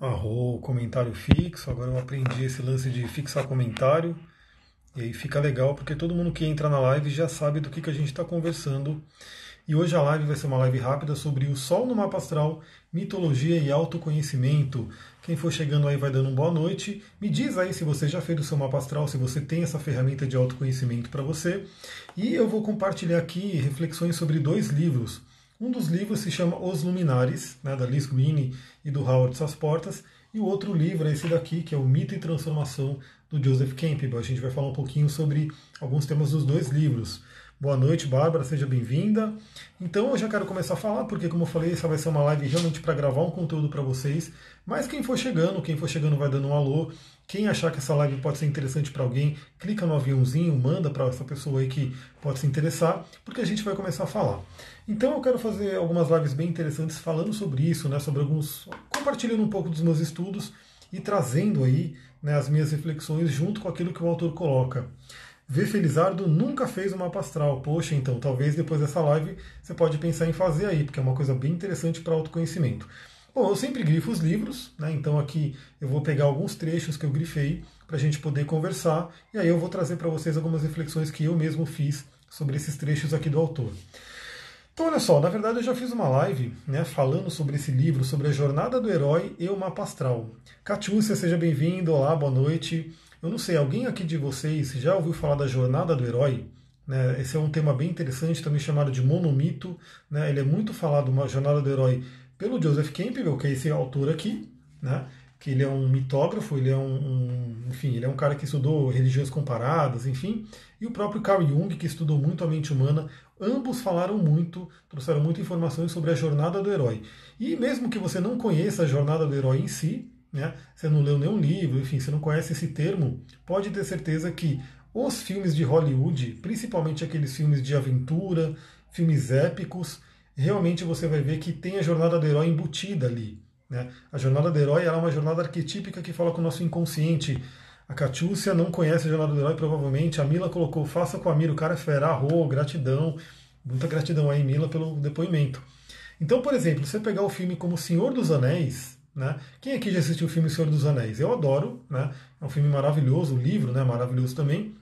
arro comentário fixo. Agora eu aprendi esse lance de fixar comentário. E aí fica legal, porque todo mundo que entra na live já sabe do que, que a gente está conversando. E hoje a live vai ser uma live rápida sobre o Sol no mapa astral, mitologia e autoconhecimento. Quem for chegando aí vai dando uma boa noite. Me diz aí se você já fez o seu mapa astral, se você tem essa ferramenta de autoconhecimento para você. E eu vou compartilhar aqui reflexões sobre dois livros. Um dos livros se chama Os Luminares, né, da Liz Greene e do Howard Portas, e o outro livro é esse daqui, que é o Mito e Transformação, do Joseph Campbell. A gente vai falar um pouquinho sobre alguns temas dos dois livros. Boa noite, Bárbara, seja bem-vinda. Então eu já quero começar a falar, porque como eu falei, essa vai ser uma live realmente para gravar um conteúdo para vocês. Mas quem for chegando, quem for chegando vai dando um alô. Quem achar que essa live pode ser interessante para alguém, clica no aviãozinho, manda para essa pessoa aí que pode se interessar, porque a gente vai começar a falar. Então eu quero fazer algumas lives bem interessantes falando sobre isso, né, sobre alguns compartilhando um pouco dos meus estudos e trazendo aí né, as minhas reflexões junto com aquilo que o autor coloca. V. Felizardo nunca fez uma mapa astral. Poxa, então talvez depois dessa live você pode pensar em fazer aí, porque é uma coisa bem interessante para autoconhecimento. Bom, eu sempre grifo os livros, né? então aqui eu vou pegar alguns trechos que eu grifei para a gente poder conversar, e aí eu vou trazer para vocês algumas reflexões que eu mesmo fiz sobre esses trechos aqui do autor. Então, olha só, na verdade eu já fiz uma live né, falando sobre esse livro, sobre a jornada do herói e o mapa astral. Catiúcia, seja bem-vindo, olá, boa noite. Eu não sei, alguém aqui de vocês já ouviu falar da jornada do herói? Né, esse é um tema bem interessante, também chamado de monomito. Né, ele é muito falado, uma jornada do herói, pelo Joseph Campbell, que é esse autor aqui, né, que ele é um mitógrafo, ele é um, um, enfim, ele é um cara que estudou religiões comparadas, enfim, e o próprio Carl Jung, que estudou muito a mente humana, ambos falaram muito, trouxeram muitas informações sobre a jornada do herói. E mesmo que você não conheça a jornada do herói em si, né, você não leu nenhum livro, enfim, você não conhece esse termo, pode ter certeza que os filmes de Hollywood, principalmente aqueles filmes de aventura, filmes épicos, realmente você vai ver que tem a jornada do herói embutida ali. Né? A jornada do herói é uma jornada arquetípica que fala com o nosso inconsciente. A Catiúcia não conhece a jornada do herói, provavelmente. A Mila colocou, faça com a Mira, o cara é fera, arro, gratidão. Muita gratidão aí, Mila, pelo depoimento. Então, por exemplo, você pegar o filme como Senhor dos Anéis, né? Quem aqui já assistiu o filme Senhor dos Anéis? Eu adoro, né? é um filme maravilhoso, o livro né, maravilhoso também.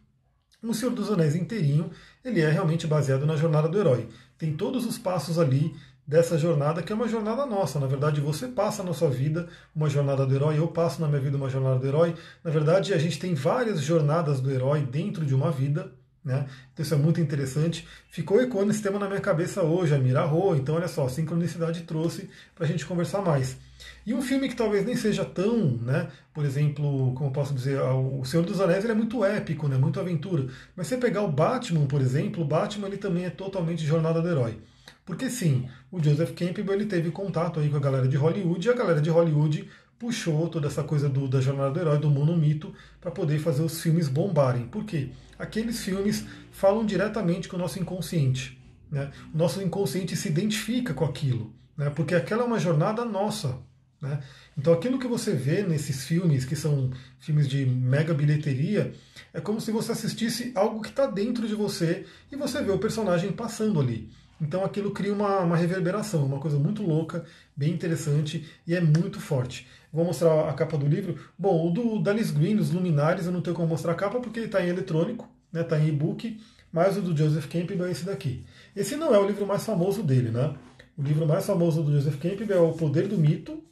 O Senhor dos Anéis inteirinho, ele é realmente baseado na jornada do herói. Tem todos os passos ali dessa jornada, que é uma jornada nossa. Na verdade, você passa na sua vida uma jornada do herói, eu passo na minha vida uma jornada do herói. Na verdade, a gente tem várias jornadas do herói dentro de uma vida. Né? Então isso é muito interessante. Ficou ecoando esse tema na minha cabeça hoje, a Mira então olha só, a sincronicidade trouxe para a gente conversar mais. E um filme que talvez nem seja tão, né, por exemplo, como posso dizer, o Senhor dos Anéis ele é muito épico, né, muito aventura. Mas você pegar o Batman, por exemplo, o Batman ele também é totalmente jornada do herói. Porque sim, o Joseph Campbell ele teve contato aí com a galera de Hollywood e a galera de Hollywood puxou toda essa coisa do, da jornada do herói, do monomito, para poder fazer os filmes bombarem. Por quê? Aqueles filmes falam diretamente com o nosso inconsciente. Né? O nosso inconsciente se identifica com aquilo, né? porque aquela é uma jornada nossa. Né? Então aquilo que você vê nesses filmes, que são filmes de mega bilheteria, é como se você assistisse algo que está dentro de você e você vê o personagem passando ali. Então aquilo cria uma, uma reverberação, uma coisa muito louca, bem interessante e é muito forte. Vou mostrar a capa do livro. Bom, o do Dallas Green, os Luminares, eu não tenho como mostrar a capa porque ele está em eletrônico, está né, tá em e-book, mas o do Joseph Campbell é esse daqui. Esse não é o livro mais famoso dele, né? O livro mais famoso do Joseph Campbell é O Poder do Mito,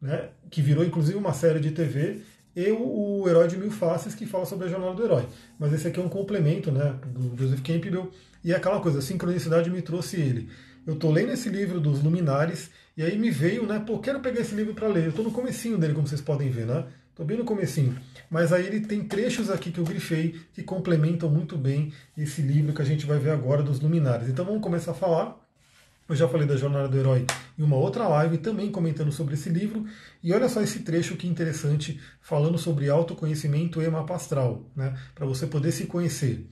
né, que virou inclusive uma série de TV, e o, o Herói de Mil Faces, que fala sobre a jornada do herói. Mas esse aqui é um complemento né, do Joseph Campbell, e é aquela coisa, a sincronicidade me trouxe ele. Eu estou lendo esse livro dos Luminares, e aí me veio, né, pô, quero pegar esse livro para ler. Eu estou no comecinho dele, como vocês podem ver, né? Estou bem no comecinho. Mas aí ele tem trechos aqui que eu grifei que complementam muito bem esse livro que a gente vai ver agora dos Luminares. Então vamos começar a falar. Eu já falei da Jornada do Herói em uma outra live, também comentando sobre esse livro. E olha só esse trecho que interessante, falando sobre autoconhecimento e mapa astral, né, para você poder se conhecer.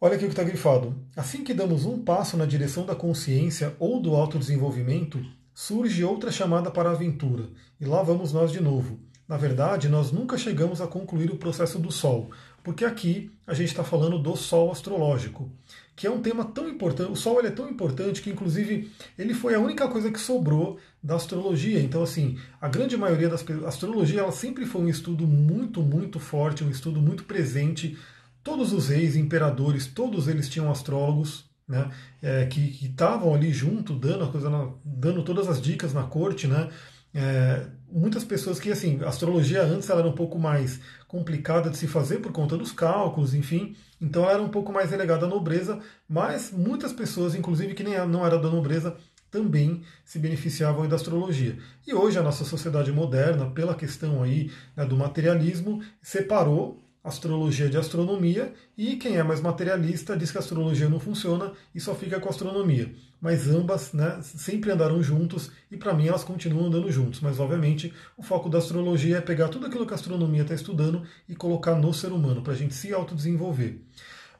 Olha aqui o que está grifado. Assim que damos um passo na direção da consciência ou do autodesenvolvimento, surge outra chamada para a aventura. E lá vamos nós de novo. na verdade, nós nunca chegamos a concluir o processo do Sol, porque aqui a gente está falando do Sol astrológico, que é um tema tão importante. O Sol ele é tão importante que, inclusive, ele foi a única coisa que sobrou da astrologia. Então, assim, a grande maioria das pessoas. A astrologia ela sempre foi um estudo muito, muito forte, um estudo muito presente. Todos os reis, imperadores, todos eles tinham astrólogos, né, é, que estavam ali junto, dando, coisa, dando todas as dicas na corte, né, é, muitas pessoas que, assim, a astrologia antes ela era um pouco mais complicada de se fazer por conta dos cálculos, enfim, então ela era um pouco mais relegada à nobreza, mas muitas pessoas, inclusive que nem não era da nobreza, também se beneficiavam da astrologia. E hoje a nossa sociedade moderna, pela questão aí né, do materialismo, separou astrologia de astronomia, e quem é mais materialista diz que a astrologia não funciona e só fica com a astronomia. Mas ambas né, sempre andaram juntos e para mim elas continuam andando juntos. Mas obviamente o foco da astrologia é pegar tudo aquilo que a astronomia está estudando e colocar no ser humano, para a gente se autodesenvolver.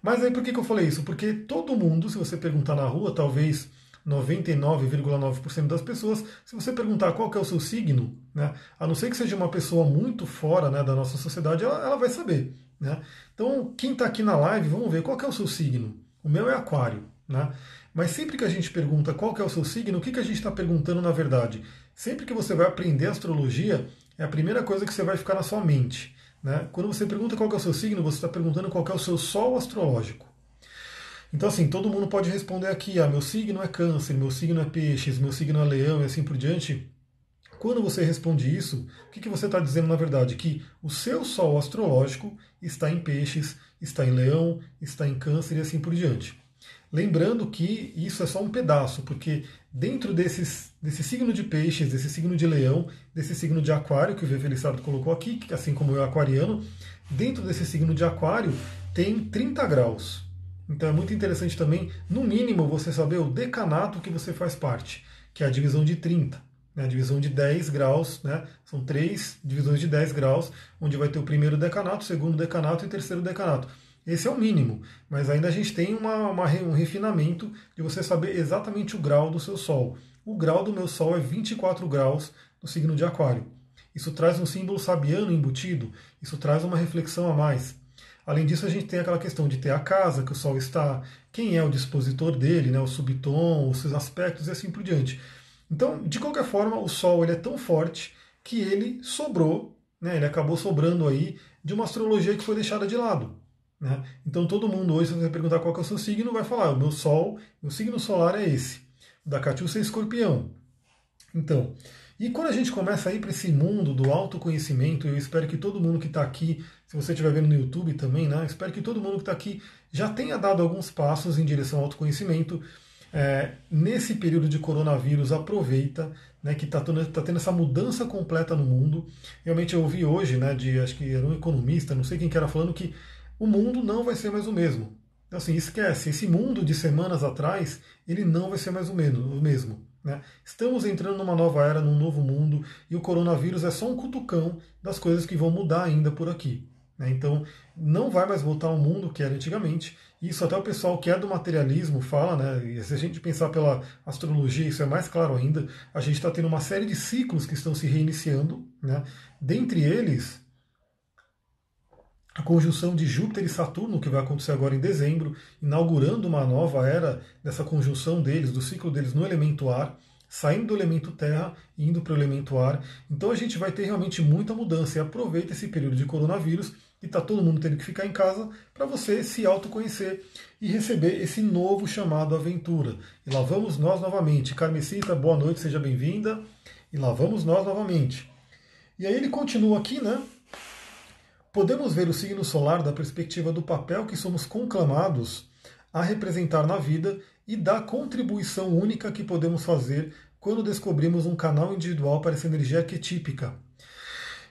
Mas aí por que, que eu falei isso? Porque todo mundo, se você perguntar na rua, talvez 99,9% das pessoas, se você perguntar qual é o seu signo, né, a não ser que seja uma pessoa muito fora né, da nossa sociedade, ela, ela vai saber. Né? Então, quem está aqui na live, vamos ver qual é o seu signo. O meu é aquário. Né? Mas sempre que a gente pergunta qual é o seu signo, o que, que a gente está perguntando na verdade? Sempre que você vai aprender astrologia, é a primeira coisa que você vai ficar na sua mente. Né? Quando você pergunta qual é o seu signo, você está perguntando qual é o seu sol astrológico. Então, assim, todo mundo pode responder aqui: ah, meu signo é câncer, meu signo é peixes, meu signo é leão e assim por diante. Quando você responde isso, o que, que você está dizendo na verdade? Que o seu sol astrológico está em peixes, está em leão, está em câncer e assim por diante. Lembrando que isso é só um pedaço, porque dentro desses, desse signo de peixes, desse signo de leão, desse signo de aquário, que o V. Feliciano colocou aqui, assim como eu aquariano, dentro desse signo de aquário tem 30 graus. Então é muito interessante também, no mínimo, você saber o decanato que você faz parte, que é a divisão de 30. Né, a divisão de 10 graus, né, são três divisões de 10 graus, onde vai ter o primeiro decanato, o segundo decanato e o terceiro decanato. Esse é o mínimo, mas ainda a gente tem uma, uma, um refinamento de você saber exatamente o grau do seu Sol. O grau do meu Sol é 24 graus no signo de Aquário. Isso traz um símbolo sabiano embutido, isso traz uma reflexão a mais. Além disso, a gente tem aquela questão de ter a casa que o Sol está, quem é o dispositor dele, né, o subtom, os seus aspectos e assim por diante. Então, de qualquer forma, o Sol ele é tão forte que ele sobrou, né, ele acabou sobrando aí de uma astrologia que foi deixada de lado. Né? Então todo mundo hoje, se você perguntar qual é o seu signo, vai falar, o meu Sol, meu signo solar é esse. O da Catiúcia é escorpião. Então, e quando a gente começa a ir para esse mundo do autoconhecimento, eu espero que todo mundo que está aqui, se você estiver vendo no YouTube também, né? Espero que todo mundo que está aqui já tenha dado alguns passos em direção ao autoconhecimento. É, nesse período de coronavírus, aproveita, né, que está tá tendo essa mudança completa no mundo. Realmente eu ouvi hoje, né, de acho que era um economista, não sei quem que era falando que o mundo não vai ser mais o mesmo. Então, assim, esquece, esse mundo de semanas atrás, ele não vai ser mais o mesmo. Né? Estamos entrando numa nova era, num novo mundo, e o coronavírus é só um cutucão das coisas que vão mudar ainda por aqui. Né? Então, não vai mais voltar ao mundo que era antigamente. Isso até o pessoal que é do materialismo fala, né? E se a gente pensar pela astrologia, isso é mais claro ainda. A gente está tendo uma série de ciclos que estão se reiniciando. Né? Dentre eles, a conjunção de Júpiter e Saturno, que vai acontecer agora em dezembro, inaugurando uma nova era dessa conjunção deles, do ciclo deles no elemento ar, saindo do elemento terra e indo para o elemento ar. Então a gente vai ter realmente muita mudança e aproveita esse período de coronavírus e está todo mundo tendo que ficar em casa para você se autoconhecer e receber esse novo chamado aventura. E lá vamos nós novamente. Carmesita, boa noite, seja bem-vinda. E lá vamos nós novamente. E aí ele continua aqui, né? Podemos ver o signo solar da perspectiva do papel que somos conclamados a representar na vida e da contribuição única que podemos fazer quando descobrimos um canal individual para essa energia arquetípica.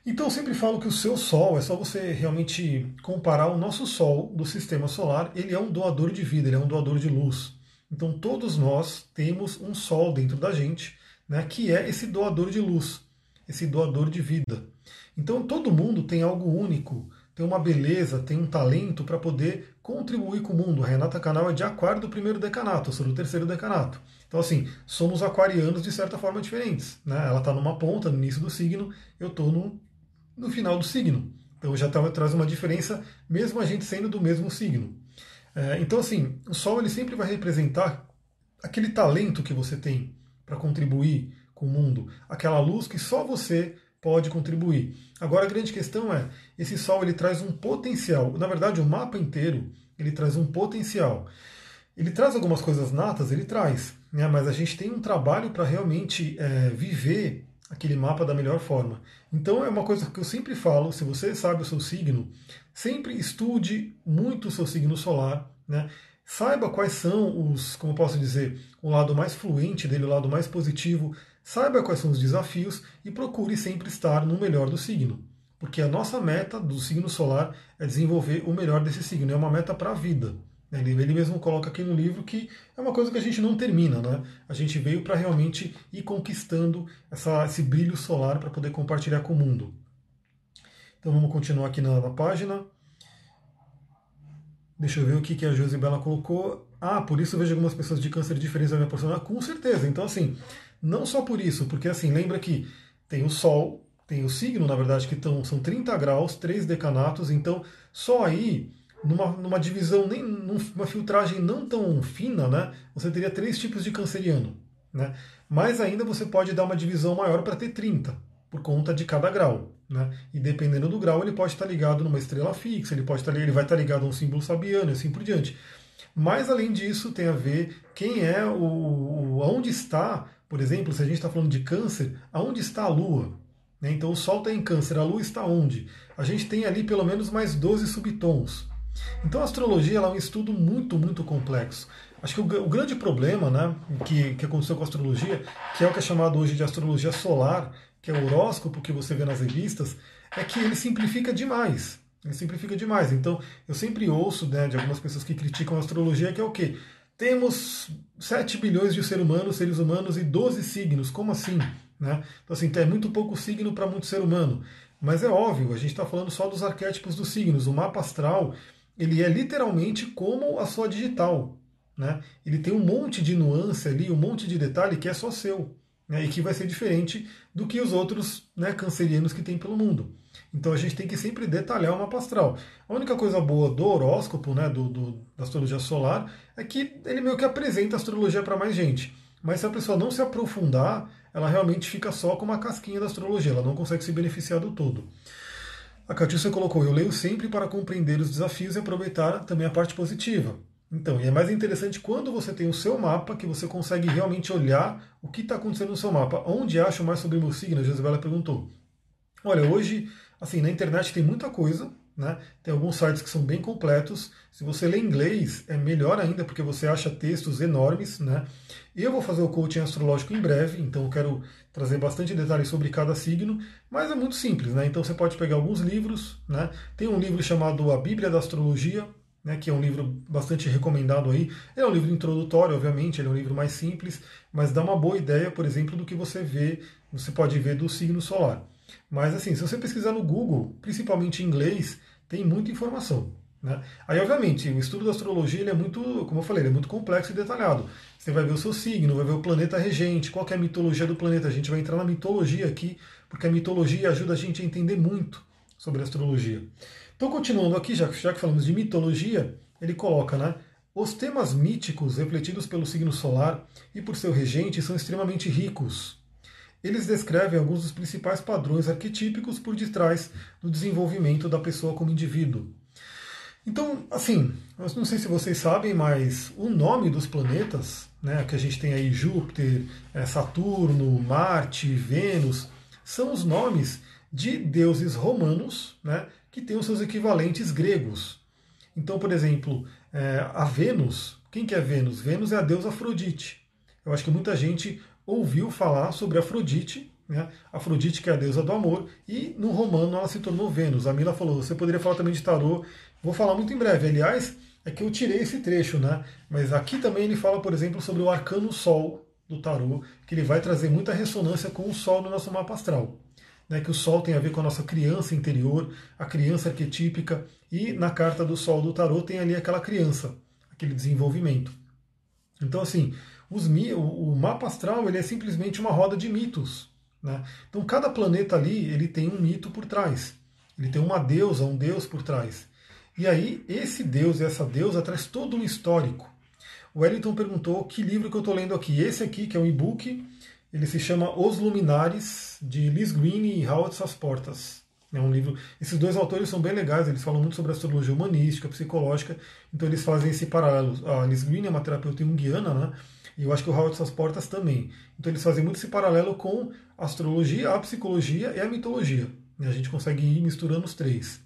Então eu sempre falo que o seu Sol, é só você realmente comparar o nosso Sol do sistema solar, ele é um doador de vida, ele é um doador de luz. Então todos nós temos um Sol dentro da gente, né, que é esse doador de luz, esse doador de vida. Então todo mundo tem algo único, tem uma beleza, tem um talento para poder contribuir com o mundo. A Renata Canal é de aquário do primeiro decanato, eu sou do terceiro decanato. Então, assim, somos aquarianos de certa forma diferentes. Né? Ela está numa ponta, no início do signo, eu estou no, no final do signo. Então já tá, traz uma diferença, mesmo a gente sendo do mesmo signo. É, então, assim, o Sol ele sempre vai representar aquele talento que você tem para contribuir com o mundo, aquela luz que só você pode contribuir. Agora a grande questão é, esse Sol ele traz um potencial. Na verdade, o mapa inteiro ele traz um potencial. Ele traz algumas coisas natas, ele traz, né? mas a gente tem um trabalho para realmente é, viver aquele mapa da melhor forma. Então é uma coisa que eu sempre falo, se você sabe o seu signo, sempre estude muito o seu signo solar, né? Saiba quais são os, como posso dizer, o lado mais fluente dele, o lado mais positivo, saiba quais são os desafios e procure sempre estar no melhor do signo. Porque a nossa meta do signo solar é desenvolver o melhor desse signo, é uma meta para a vida. Ele, ele mesmo coloca aqui no livro que é uma coisa que a gente não termina, né? A gente veio para realmente ir conquistando essa, esse brilho solar para poder compartilhar com o mundo. Então vamos continuar aqui na, na página. Deixa eu ver o que, que a Josibela colocou. Ah, por isso vejo algumas pessoas de câncer diferentes da minha porção. com certeza. Então, assim, não só por isso, porque assim, lembra que tem o Sol, tem o signo, na verdade, que tão, são 30 graus, três decanatos, então só aí numa, numa divisão, nem numa filtragem não tão fina, né, você teria três tipos de canceriano. Né? Mas ainda você pode dar uma divisão maior para ter 30, por conta de cada grau. Né? E dependendo do grau, ele pode estar ligado numa estrela fixa, ele, pode estar, ele vai estar ligado a um símbolo sabiano e assim por diante. Mas além disso, tem a ver quem é o, o onde está, por exemplo, se a gente está falando de câncer, aonde está a Lua? Né? Então o Sol está em câncer, a Lua está onde? A gente tem ali pelo menos mais 12 subtons. Então a astrologia é um estudo muito, muito complexo. Acho que o, o, grande problema né, que, que aconteceu com a astrologia, que é o que é chamado hoje de astrologia solar, que é o horóscopo que você vê nas revistas, é que ele simplifica demais. Ele simplifica demais. Então, eu sempre ouço né, de algumas pessoas que criticam a astrologia, que é o quê? Temos 7 bilhões de seres humanos, seres humanos e 12 signos. Como assim? Né? Então, assim, é muito pouco signo para muito ser humano. Mas é óbvio, a gente está falando só dos arquétipos dos signos. O mapa astral ele é literalmente como a sua digital. Né? Ele tem um monte de nuance ali, um monte de detalhe que é só seu. Né? E que vai ser diferente do que os outros né, cancerianos que tem pelo mundo. Então a gente tem que sempre detalhar o mapa astral. A única coisa boa do horóscopo, né, do, do da astrologia solar, é que ele meio que apresenta a astrologia para mais gente. Mas se a pessoa não se aprofundar, ela realmente fica só com uma casquinha da astrologia, ela não consegue se beneficiar do todo. A Catiúcia colocou: Eu leio sempre para compreender os desafios e aproveitar também a parte positiva. Então, e é mais interessante quando você tem o seu mapa, que você consegue realmente olhar o que está acontecendo no seu mapa. Onde acho mais sobre o meu signo? A Josebela perguntou. Olha, hoje, assim, na internet tem muita coisa, né? Tem alguns sites que são bem completos. Se você lê inglês, é melhor ainda, porque você acha textos enormes. Né? Eu vou fazer o coaching astrológico em breve, então eu quero trazer bastante detalhes sobre cada signo, mas é muito simples. Né? Então você pode pegar alguns livros. Né? Tem um livro chamado A Bíblia da Astrologia, né, que é um livro bastante recomendado aí. É um livro introdutório, obviamente, ele é um livro mais simples, mas dá uma boa ideia, por exemplo, do que você vê, você pode ver do signo solar. Mas assim, se você pesquisar no Google, principalmente em inglês, tem muita informação. Né? Aí, obviamente, o estudo da astrologia é muito, como eu falei, é muito complexo e detalhado. Você vai ver o seu signo, vai ver o planeta regente, qual é a mitologia do planeta. A gente vai entrar na mitologia aqui, porque a mitologia ajuda a gente a entender muito sobre a astrologia. Então, continuando aqui, já, já que falamos de mitologia, ele coloca, né? Os temas míticos refletidos pelo signo solar e por seu regente são extremamente ricos. Eles descrevem alguns dos principais padrões arquetípicos por detrás do desenvolvimento da pessoa como indivíduo. Então, assim, eu não sei se vocês sabem, mas o nome dos planetas, né, que a gente tem aí Júpiter, é, Saturno, Marte, Vênus, são os nomes de deuses romanos, né, que têm os seus equivalentes gregos. Então, por exemplo, é, a Vênus, quem que é Vênus? Vênus é a deusa Afrodite. Eu acho que muita gente ouviu falar sobre Afrodite, né? Afrodite que é a deusa do amor, e no romano ela se tornou Vênus. A Mila falou, você poderia falar também de tarô, vou falar muito em breve. Aliás, é que eu tirei esse trecho, né? Mas aqui também ele fala, por exemplo, sobre o arcano Sol do tarô, que ele vai trazer muita ressonância com o Sol no nosso mapa astral. Né, que o Sol tem a ver com a nossa criança interior, a criança arquetípica, e na carta do Sol do tarô tem ali aquela criança, aquele desenvolvimento. Então, assim, os, o, mapa astral ele é simplesmente uma roda de mitos. Né? Então cada planeta ali ele tem um mito por trás, ele tem uma deusa, um deus por trás. E aí esse deus e essa deusa traz todo um histórico. O Wellington perguntou que livro que eu estou lendo aqui. Esse aqui, que é um e-book, ele se chama Os Luminares, de Liz Green e Howard Portas. É um livro. Esses dois autores são bem legais, eles falam muito sobre astrologia humanística, psicológica, então eles fazem esse paralelo. A Liz Green é uma terapeuta junguiana, né? E eu acho que o Howard Portas também. Então eles fazem muito esse paralelo com a astrologia, a psicologia e a mitologia. E a gente consegue ir misturando os três.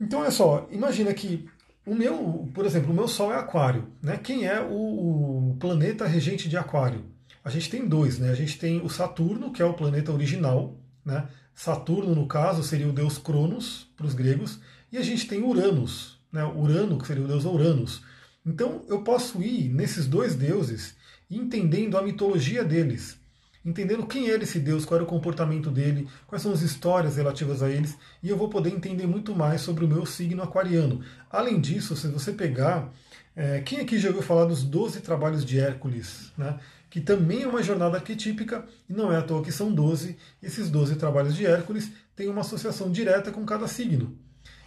Então é só, imagina que o meu, por exemplo, o meu Sol é Aquário. Né? Quem é o, o planeta regente de Aquário? A gente tem dois, né? A gente tem o Saturno, que é o planeta original, né? Saturno, no caso, seria o deus Cronos para os gregos, e a gente tem Uranus, né? Urano, que seria o deus Uranus, então eu posso ir nesses dois deuses entendendo a mitologia deles, entendendo quem era esse deus, qual era o comportamento dele, quais são as histórias relativas a eles, e eu vou poder entender muito mais sobre o meu signo aquariano. Além disso, se você pegar. É, quem aqui já ouviu falar dos 12 trabalhos de Hércules? Né? Que também é uma jornada arquetípica, e não é à toa que são 12. Esses 12 trabalhos de Hércules têm uma associação direta com cada signo.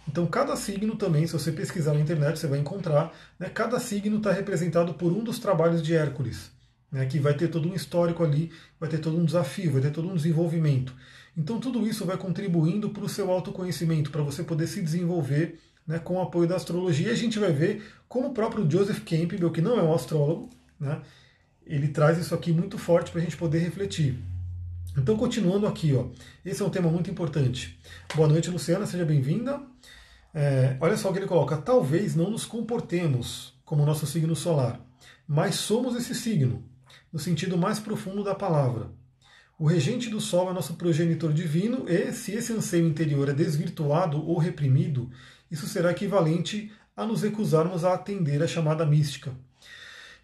Então, cada signo também, se você pesquisar na internet, você vai encontrar, né, cada signo está representado por um dos trabalhos de Hércules, né, que vai ter todo um histórico ali, vai ter todo um desafio, vai ter todo um desenvolvimento. Então, tudo isso vai contribuindo para o seu autoconhecimento, para você poder se desenvolver né, com o apoio da astrologia. E a gente vai ver como o próprio Joseph Campbell, que não é um astrólogo, né, ele traz isso aqui muito forte para a gente poder refletir. Então, continuando aqui, ó, esse é um tema muito importante. Boa noite, Luciana, seja bem-vinda. É, olha só o que ele coloca: talvez não nos comportemos como nosso signo solar, mas somos esse signo, no sentido mais profundo da palavra. O regente do Sol é nosso progenitor divino, e se esse anseio interior é desvirtuado ou reprimido, isso será equivalente a nos recusarmos a atender a chamada mística.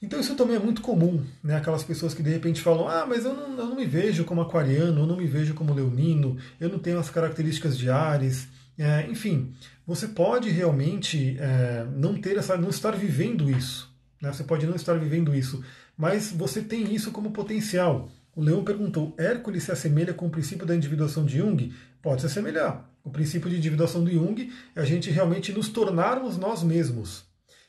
Então isso também é muito comum, né? Aquelas pessoas que de repente falam, ah, mas eu não, eu não me vejo como aquariano, eu não me vejo como leonino, eu não tenho as características de Ares, é, enfim, você pode realmente é, não ter essa, não estar vivendo isso. Né? Você pode não estar vivendo isso, mas você tem isso como potencial. O Leão perguntou: Hércules se assemelha com o princípio da individuação de Jung? Pode se assemelhar. O princípio de individuação do Jung é a gente realmente nos tornarmos nós mesmos,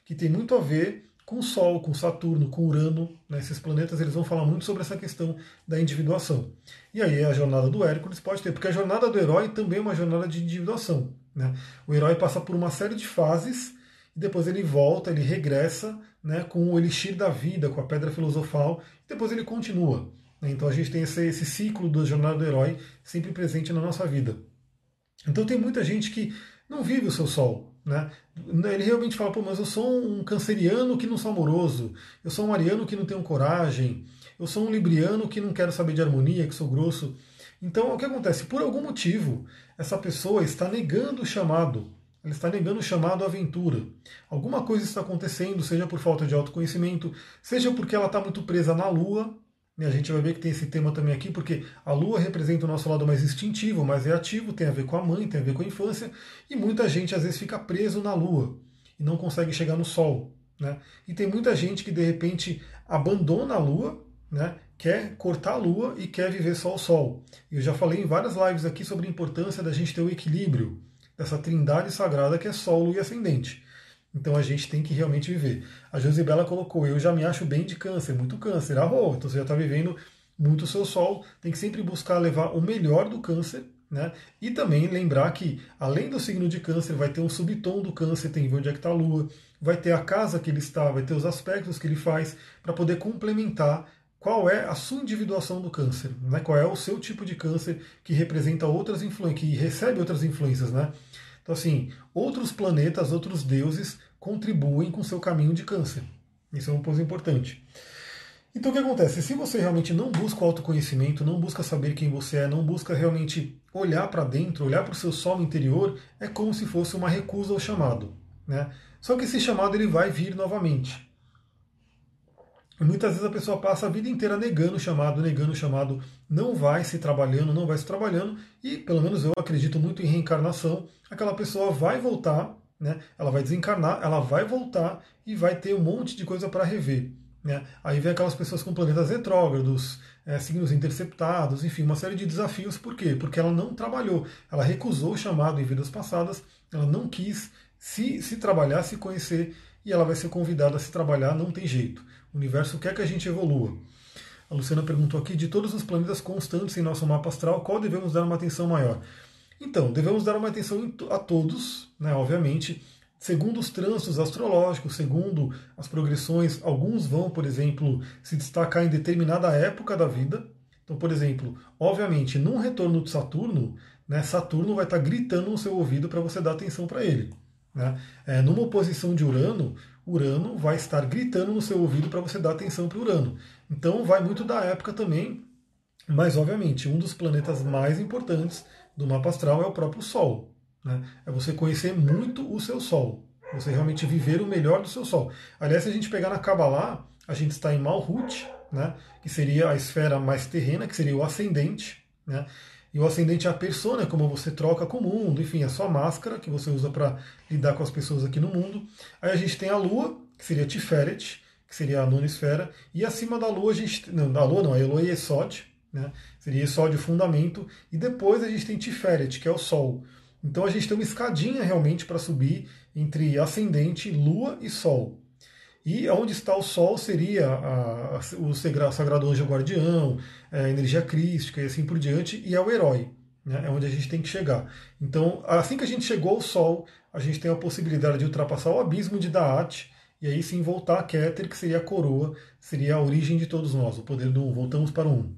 que tem muito a ver com o Sol, com Saturno, com Urano, né, esses planetas eles vão falar muito sobre essa questão da individuação. E aí a jornada do Hércules pode ter, porque a jornada do herói também é uma jornada de individuação. Né? O herói passa por uma série de fases e depois ele volta, ele regressa né, com o elixir da vida, com a pedra filosofal, e depois ele continua. Né? Então a gente tem esse, esse ciclo da jornada do herói sempre presente na nossa vida. Então tem muita gente que não vive o seu sol, né? Ele realmente fala, pô, mas eu sou um canceriano que não sou amoroso, eu sou um ariano que não tenho coragem, eu sou um libriano que não quero saber de harmonia, que sou grosso. Então, o que acontece? Por algum motivo, essa pessoa está negando o chamado, ela está negando o chamado à aventura. Alguma coisa está acontecendo, seja por falta de autoconhecimento, seja porque ela está muito presa na lua, a gente vai ver que tem esse tema também aqui, porque a Lua representa o nosso lado mais instintivo, mais reativo, tem a ver com a mãe, tem a ver com a infância, e muita gente às vezes fica preso na Lua e não consegue chegar no Sol. Né? E tem muita gente que de repente abandona a Lua, né? quer cortar a Lua e quer viver só o Sol. Eu já falei em várias lives aqui sobre a importância da gente ter o equilíbrio dessa trindade sagrada que é Sol, Lua e Ascendente. Então a gente tem que realmente viver. A Josibela colocou, eu já me acho bem de câncer, muito câncer. Ah, oh, então você já está vivendo muito o seu sol. Tem que sempre buscar levar o melhor do câncer, né? E também lembrar que, além do signo de câncer, vai ter um subtom do câncer, tem onde é que está a lua, vai ter a casa que ele está, vai ter os aspectos que ele faz, para poder complementar qual é a sua individuação do câncer, né? qual é o seu tipo de câncer que representa outras influências, que recebe outras influências, né? Então, assim, outros planetas, outros deuses contribuem com seu caminho de câncer. Isso é um ponto importante. Então o que acontece? Se você realmente não busca o autoconhecimento, não busca saber quem você é, não busca realmente olhar para dentro, olhar para o seu solo interior, é como se fosse uma recusa ao chamado. Né? Só que esse chamado ele vai vir novamente. Muitas vezes a pessoa passa a vida inteira negando o chamado, negando o chamado, não vai se trabalhando, não vai se trabalhando, e pelo menos eu acredito muito em reencarnação, aquela pessoa vai voltar, né? ela vai desencarnar, ela vai voltar e vai ter um monte de coisa para rever. Né? Aí vem aquelas pessoas com planetas retrógrados, é, signos interceptados, enfim, uma série de desafios. Por quê? Porque ela não trabalhou, ela recusou o chamado em vidas passadas, ela não quis se, se trabalhar, se conhecer, e ela vai ser convidada a se trabalhar, não tem jeito. O universo quer que a gente evolua. A Luciana perguntou aqui: de todos os planetas constantes em nosso mapa astral, qual devemos dar uma atenção maior? Então, devemos dar uma atenção a todos, né, obviamente, segundo os trânsitos astrológicos, segundo as progressões. Alguns vão, por exemplo, se destacar em determinada época da vida. Então, por exemplo, obviamente, num retorno de Saturno, né, Saturno vai estar gritando no seu ouvido para você dar atenção para ele. Né? É, numa oposição de Urano, Urano vai estar gritando no seu ouvido para você dar atenção para Urano. Então vai muito da época também, mas obviamente um dos planetas mais importantes do mapa astral é o próprio Sol. Né? É você conhecer muito o seu Sol, você realmente viver o melhor do seu Sol. Aliás, se a gente pegar na Kabbalah, a gente está em Malhut, né? que seria a esfera mais terrena, que seria o ascendente. Né? E o ascendente é a persona, como você troca com o mundo, enfim, a sua máscara que você usa para lidar com as pessoas aqui no mundo. Aí a gente tem a lua, que seria Tiferet, que seria a nona esfera, e acima da lua a gente. Não, da lua não, a Eloi Esod, né? Seria Esod o fundamento, e depois a gente tem Tiferet, que é o sol. Então a gente tem uma escadinha realmente para subir entre ascendente, lua e sol. E onde está o Sol seria a, a, o Sagrado Anjo Guardião, a energia crística e assim por diante, e é o herói. Né? É onde a gente tem que chegar. Então, assim que a gente chegou ao Sol, a gente tem a possibilidade de ultrapassar o abismo de Daat, e aí sim voltar a Keter, que seria a coroa, seria a origem de todos nós, o poder do um. Voltamos para o um.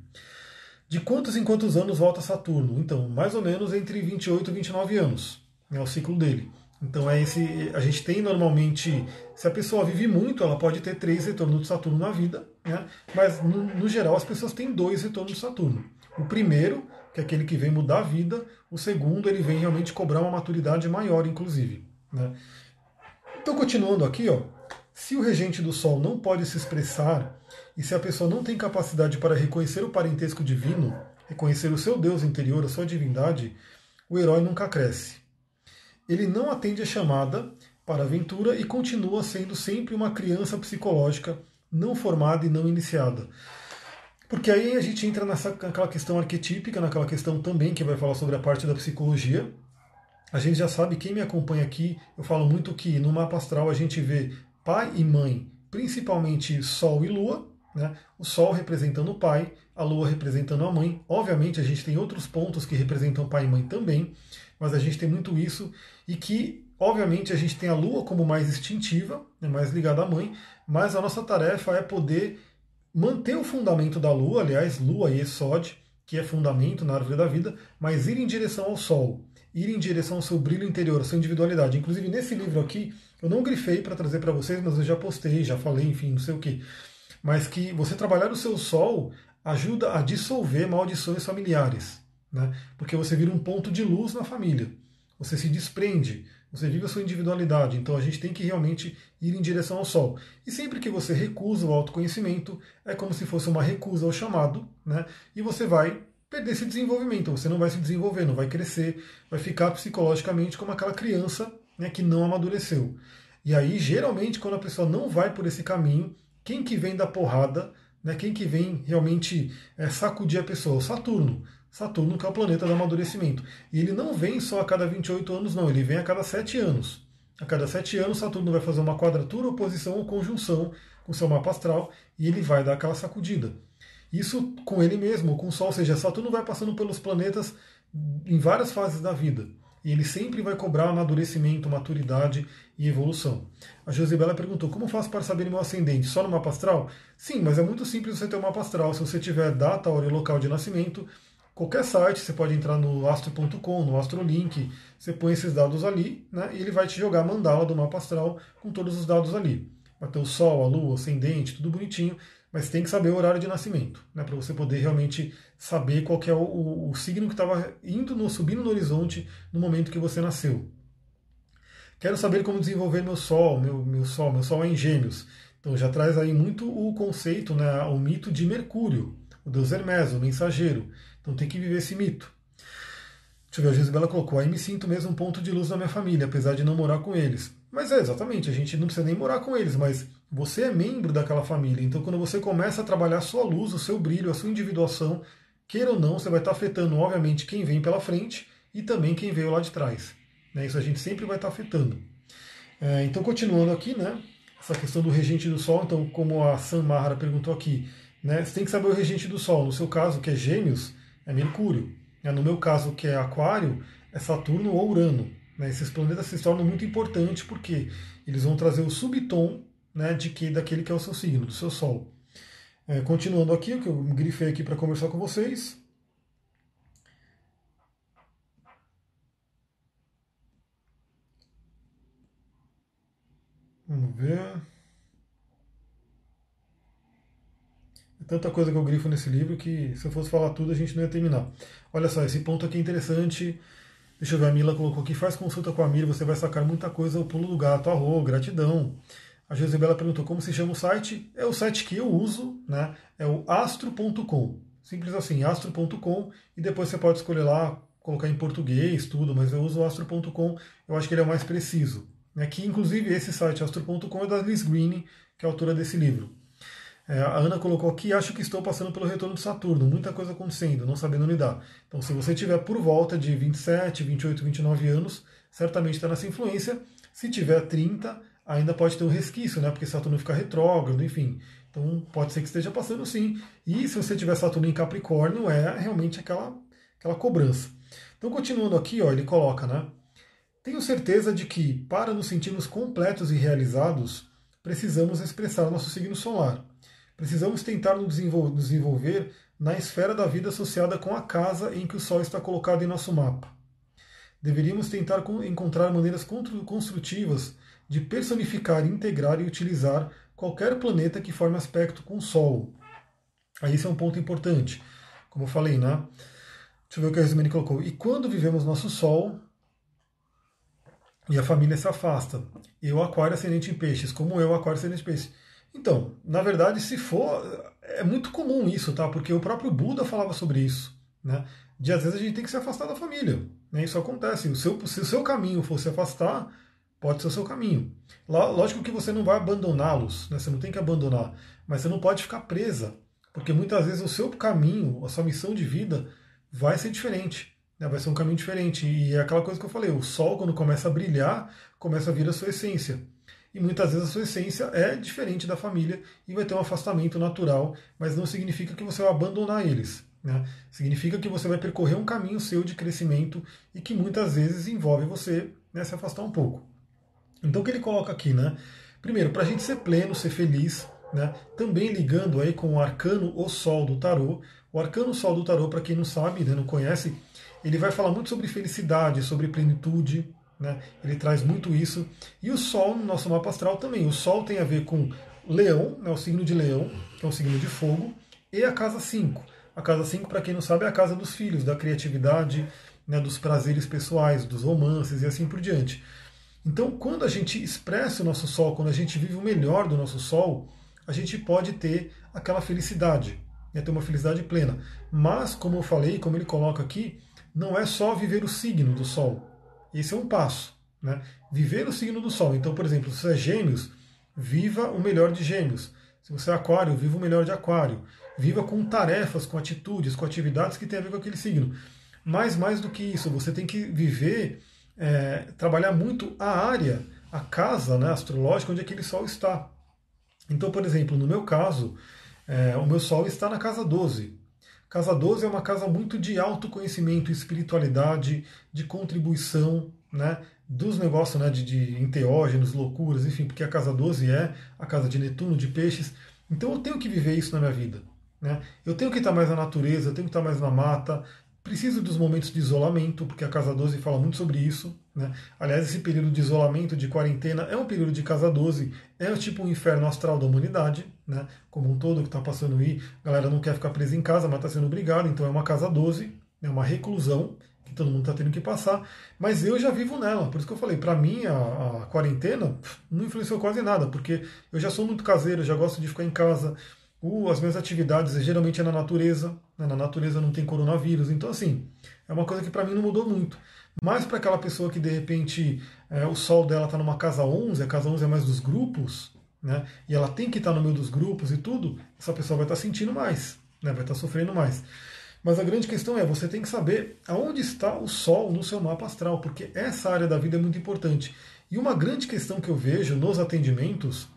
De quantos em quantos anos volta Saturno? Então, mais ou menos entre 28 e 29 anos. É o ciclo dele. Então é esse. A gente tem normalmente, se a pessoa vive muito, ela pode ter três retornos de Saturno na vida, né? mas no, no geral as pessoas têm dois retornos de Saturno. O primeiro, que é aquele que vem mudar a vida, o segundo, ele vem realmente cobrar uma maturidade maior, inclusive. Né? Então, continuando aqui, ó, se o regente do Sol não pode se expressar e se a pessoa não tem capacidade para reconhecer o parentesco divino, reconhecer o seu Deus interior, a sua divindade, o herói nunca cresce ele não atende a chamada para a aventura e continua sendo sempre uma criança psicológica não formada e não iniciada. Porque aí a gente entra nessa, naquela questão arquetípica, naquela questão também que vai falar sobre a parte da psicologia. A gente já sabe, quem me acompanha aqui, eu falo muito que no mapa astral a gente vê pai e mãe, principalmente Sol e Lua, né? o Sol representando o pai, a Lua representando a mãe. Obviamente a gente tem outros pontos que representam pai e mãe também, mas a gente tem muito isso e que, obviamente, a gente tem a Lua como mais instintiva, né, mais ligada à mãe, mas a nossa tarefa é poder manter o fundamento da Lua, aliás, Lua e Esod, que é fundamento na árvore da vida, mas ir em direção ao Sol, ir em direção ao seu brilho interior, à sua individualidade. Inclusive, nesse livro aqui, eu não grifei para trazer para vocês, mas eu já postei, já falei, enfim, não sei o que. Mas que você trabalhar o seu Sol ajuda a dissolver maldições familiares né? porque você vira um ponto de luz na família. Você se desprende, você vive a sua individualidade. Então a gente tem que realmente ir em direção ao sol. E sempre que você recusa o autoconhecimento, é como se fosse uma recusa ao chamado, né? e você vai perder esse desenvolvimento. Você não vai se desenvolver, não vai crescer, vai ficar psicologicamente como aquela criança né, que não amadureceu. E aí, geralmente, quando a pessoa não vai por esse caminho, quem que vem da porrada, né, quem que vem realmente é, sacudir a pessoa? O Saturno. Saturno, que é o planeta do amadurecimento. E ele não vem só a cada 28 anos, não, ele vem a cada 7 anos. A cada 7 anos, Saturno vai fazer uma quadratura, oposição ou conjunção com seu mapa astral e ele vai dar aquela sacudida. Isso com ele mesmo, com o Sol, ou seja, Saturno vai passando pelos planetas em várias fases da vida. E ele sempre vai cobrar amadurecimento, maturidade e evolução. A Josibela perguntou: como faço para saber meu ascendente? Só no mapa astral? Sim, mas é muito simples você ter um mapa astral. Se você tiver data, hora e local de nascimento, qualquer site, você pode entrar no astro.com, no Astrolink, você põe esses dados ali, né, e ele vai te jogar a mandala do mapa astral com todos os dados ali. Vai ter o Sol, a Lua, o ascendente, tudo bonitinho, mas tem que saber o horário de nascimento, né, para você poder realmente saber qual é o, o, o signo que estava indo no, subindo no horizonte no momento que você nasceu. Quero saber como desenvolver meu Sol, meu, meu Sol, meu Sol é em Gêmeos. Então já traz aí muito o conceito, né, o mito de Mercúrio, o deus Hermes, o mensageiro. Então tem que viver esse mito. Deixa eu ver, a Gisbela colocou, aí me sinto mesmo um ponto de luz na minha família, apesar de não morar com eles. Mas é, exatamente, a gente não precisa nem morar com eles, mas Você é membro daquela família. Então, quando você começa a trabalhar a sua luz, o seu brilho, a sua individuação, queira ou não, você vai estar afetando, obviamente, quem vem pela frente e também quem veio lá de trás. Né? Isso a gente sempre vai estar afetando. É, então, continuando aqui, né? Essa questão do regente do Sol, então, como a Sam Mahara perguntou aqui, né? Você tem que saber o regente do Sol. No seu caso, que é Gêmeos, é Mercúrio. Né? No meu caso, que é Aquário, é Saturno ou Urano. Né? Esses planetas se tornam muito importantes porque eles vão trazer o subtom né, de que daquele que é o seu signo, do seu Sol. É, continuando aqui, o que eu grifei aqui para conversar com vocês. Vamos ver. Tanta coisa que eu grifo nesse livro que se eu fosse falar tudo a gente não ia terminar. Olha só, esse ponto aqui é interessante. Deixa eu ver, a Mila colocou aqui, faz consulta com a Mila, você vai sacar muita coisa, o pulo do gato, arro, gratidão. A Josebela perguntou como se chama o site. É o site que eu uso, né? É o astro.com. Simples assim, astro.com. E depois você pode escolher lá, colocar em português, tudo, mas eu uso o astro.com, eu acho que ele é o mais preciso. Aqui, inclusive, esse site, astro.com, é da Liz Green, que é a autora desse livro. É, a Ana colocou aqui, acho que estou passando pelo retorno de Saturno, muita coisa acontecendo, não sabendo lidar. Então, se você tiver por volta de 27, 28, 29 anos, certamente está nessa influência. Se tiver 30, ainda pode ter um resquício, né? Porque Saturno fica retrógrado, enfim. Então pode ser que esteja passando sim. E se você tiver Saturno em Capricórnio, é realmente aquela, aquela cobrança. Então, continuando aqui, ó, ele coloca, né? Tenho certeza de que, para nos sentirmos completos e realizados, precisamos expressar nosso signo solar. Precisamos tentar nos desenvolver na esfera da vida associada com a casa em que o Sol está colocado em nosso mapa. Deveríamos tentar encontrar maneiras construtivas de personificar, integrar e utilizar qualquer planeta que forme aspecto com o Sol. Aí esse é um ponto importante. Como eu falei, né? Deixa eu ver o que a Resumene colocou. E quando vivemos nosso Sol e a família se afasta? Eu, Aquário, ascendente em peixes. Como eu, Aquário, ascendente em peixes. Então, na verdade, se for. É muito comum isso, tá? Porque o próprio Buda falava sobre isso. Né? De às vezes a gente tem que se afastar da família. Né? Isso acontece. O seu, se o seu caminho for se afastar, pode ser o seu caminho. Lógico que você não vai abandoná-los, né? você não tem que abandonar, mas você não pode ficar presa, porque muitas vezes o seu caminho, a sua missão de vida vai ser diferente, né? vai ser um caminho diferente. E é aquela coisa que eu falei: o sol, quando começa a brilhar, começa a vir a sua essência. E muitas vezes a sua essência é diferente da família e vai ter um afastamento natural, mas não significa que você vai abandonar eles. Né? Significa que você vai percorrer um caminho seu de crescimento e que muitas vezes envolve você né, se afastar um pouco. Então o que ele coloca aqui, né? Primeiro, para a gente ser pleno, ser feliz, né? Também ligando aí com o arcano O Sol do Tarô. O arcano Sol do Tarô, para quem não sabe, né, não conhece, ele vai falar muito sobre felicidade, sobre plenitude, né? Ele traz muito isso. E o Sol no nosso mapa astral também. O Sol tem a ver com Leão, né, o signo de Leão, que é um signo de fogo, e a casa 5. A casa 5, para quem não sabe, é a casa dos filhos, da criatividade, né, dos prazeres pessoais, dos romances e assim por diante. Então, quando a gente expressa o nosso sol, quando a gente vive o melhor do nosso sol, a gente pode ter aquela felicidade, né, ter uma felicidade plena. Mas, como eu falei, como ele coloca aqui, não é só viver o signo do sol. Esse é um passo. Né? Viver o signo do sol. Então, por exemplo, se você é gêmeos, viva o melhor de gêmeos. Se você é aquário, viva o melhor de aquário. Viva com tarefas, com atitudes, com atividades que têm a ver com aquele signo. Mas mais do que isso, você tem que viver é, trabalhar muito a área, a casa né, astrológica onde aquele Sol está. Então, por exemplo, no meu caso, é, o meu Sol está na casa 12. Casa 12 é uma casa muito de autoconhecimento, espiritualidade, de contribuição, né, dos negócios né, de, de enteógenos, loucuras, enfim, porque a casa 12 é a casa de Netuno, de peixes. Então eu tenho que viver isso na minha vida. Né? Eu tenho que estar mais na natureza, eu tenho que estar mais na mata, Preciso dos momentos de isolamento, porque a Casa 12 fala muito sobre isso. Né? Aliás, esse período de isolamento, de quarentena, é um período de Casa 12, é tipo um inferno astral da humanidade, né? como um todo que está passando aí. A galera não quer ficar presa em casa, mas está sendo obrigado, então é uma Casa 12, é uma reclusão que todo mundo está tendo que passar. Mas eu já vivo nela, por isso que eu falei, para mim a, a quarentena não influenciou quase nada, porque eu já sou muito caseiro, já gosto de ficar em casa as minhas atividades geralmente é na natureza, né? na natureza não tem coronavírus, então assim, é uma coisa que para mim não mudou muito. Mas para aquela pessoa que de repente é, o sol dela está numa casa 11, a casa 11 é mais dos grupos, né, e ela tem que estar no meio dos grupos e tudo, essa pessoa vai estar sentindo mais, né, vai estar sofrendo mais. Mas a grande questão é, você tem que saber aonde está o Sol no seu mapa astral, porque essa área da vida é muito importante. E uma grande questão que eu vejo nos atendimentos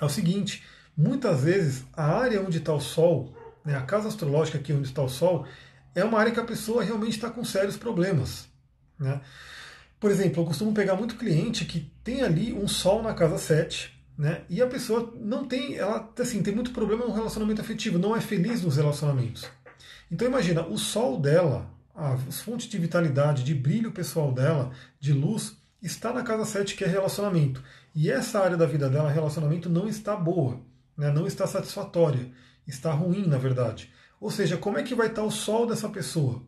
é o seguinte: muitas vezes a área onde está o Sol, né, a casa astrológica aqui onde está o Sol, é uma área que a pessoa realmente está com sérios problemas. Né? Por exemplo, eu costumo pegar muito cliente que tem ali um Sol na casa 7, né? E a pessoa não tem, ela assim, tem muito problema no relacionamento afetivo, não é feliz nos relacionamentos. Então imagina, o sol dela, as fontes de vitalidade, de brilho pessoal dela, de luz, está na casa 7, que é relacionamento. E essa área da vida dela, relacionamento, não está boa, né? não está satisfatória, está ruim, na verdade. Ou seja, como é que vai estar o sol dessa pessoa?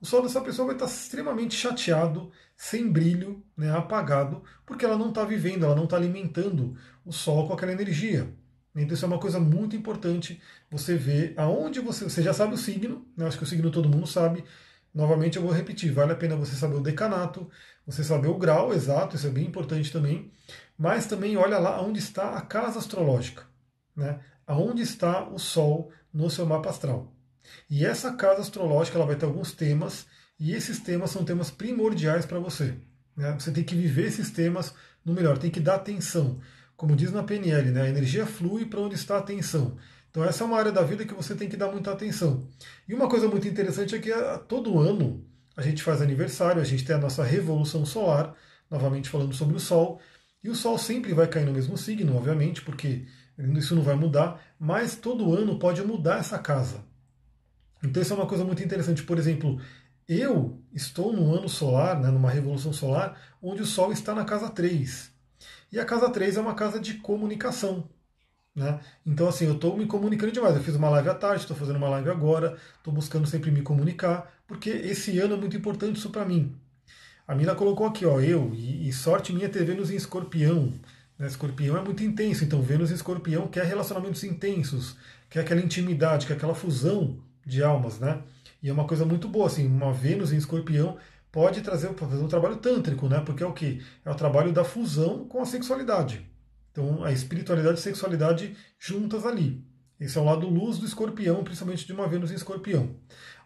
O sol dessa pessoa vai estar extremamente chateado, sem brilho, né, apagado, porque ela não está vivendo, ela não está alimentando o sol com aquela energia. Então isso é uma coisa muito importante, você ver aonde você. Você já sabe o signo, né? acho que o signo todo mundo sabe. Novamente eu vou repetir, vale a pena você saber o decanato, você saber o grau exato, isso é bem importante também. Mas também olha lá onde está a casa astrológica, né? aonde está o Sol no seu mapa astral. E essa casa astrológica ela vai ter alguns temas, e esses temas são temas primordiais para você. Né? Você tem que viver esses temas no melhor, tem que dar atenção. Como diz na PNL, né, a energia flui para onde está a atenção. Então essa é uma área da vida que você tem que dar muita atenção. E uma coisa muito interessante é que todo ano a gente faz aniversário, a gente tem a nossa revolução solar, novamente falando sobre o Sol, e o Sol sempre vai cair no mesmo signo, obviamente, porque isso não vai mudar, mas todo ano pode mudar essa casa. Então isso é uma coisa muito interessante. Por exemplo, eu estou no ano solar, né, numa revolução solar, onde o Sol está na casa 3. E a casa 3 é uma casa de comunicação. Né? Então, assim, eu estou me comunicando demais. Eu fiz uma live à tarde, estou fazendo uma live agora, estou buscando sempre me comunicar, porque esse ano é muito importante isso para mim. A Mila colocou aqui, ó, eu, e, e sorte minha ter Vênus em escorpião. Né? Escorpião é muito intenso, então Vênus em escorpião quer relacionamentos intensos, quer aquela intimidade, quer aquela fusão de almas, né? E é uma coisa muito boa, assim, uma Vênus em escorpião pode trazer fazer um trabalho tântrico, né? Porque é o que? É o trabalho da fusão com a sexualidade. Então, a espiritualidade e a sexualidade juntas ali. Esse é o lado luz do escorpião, principalmente de uma Vênus em escorpião.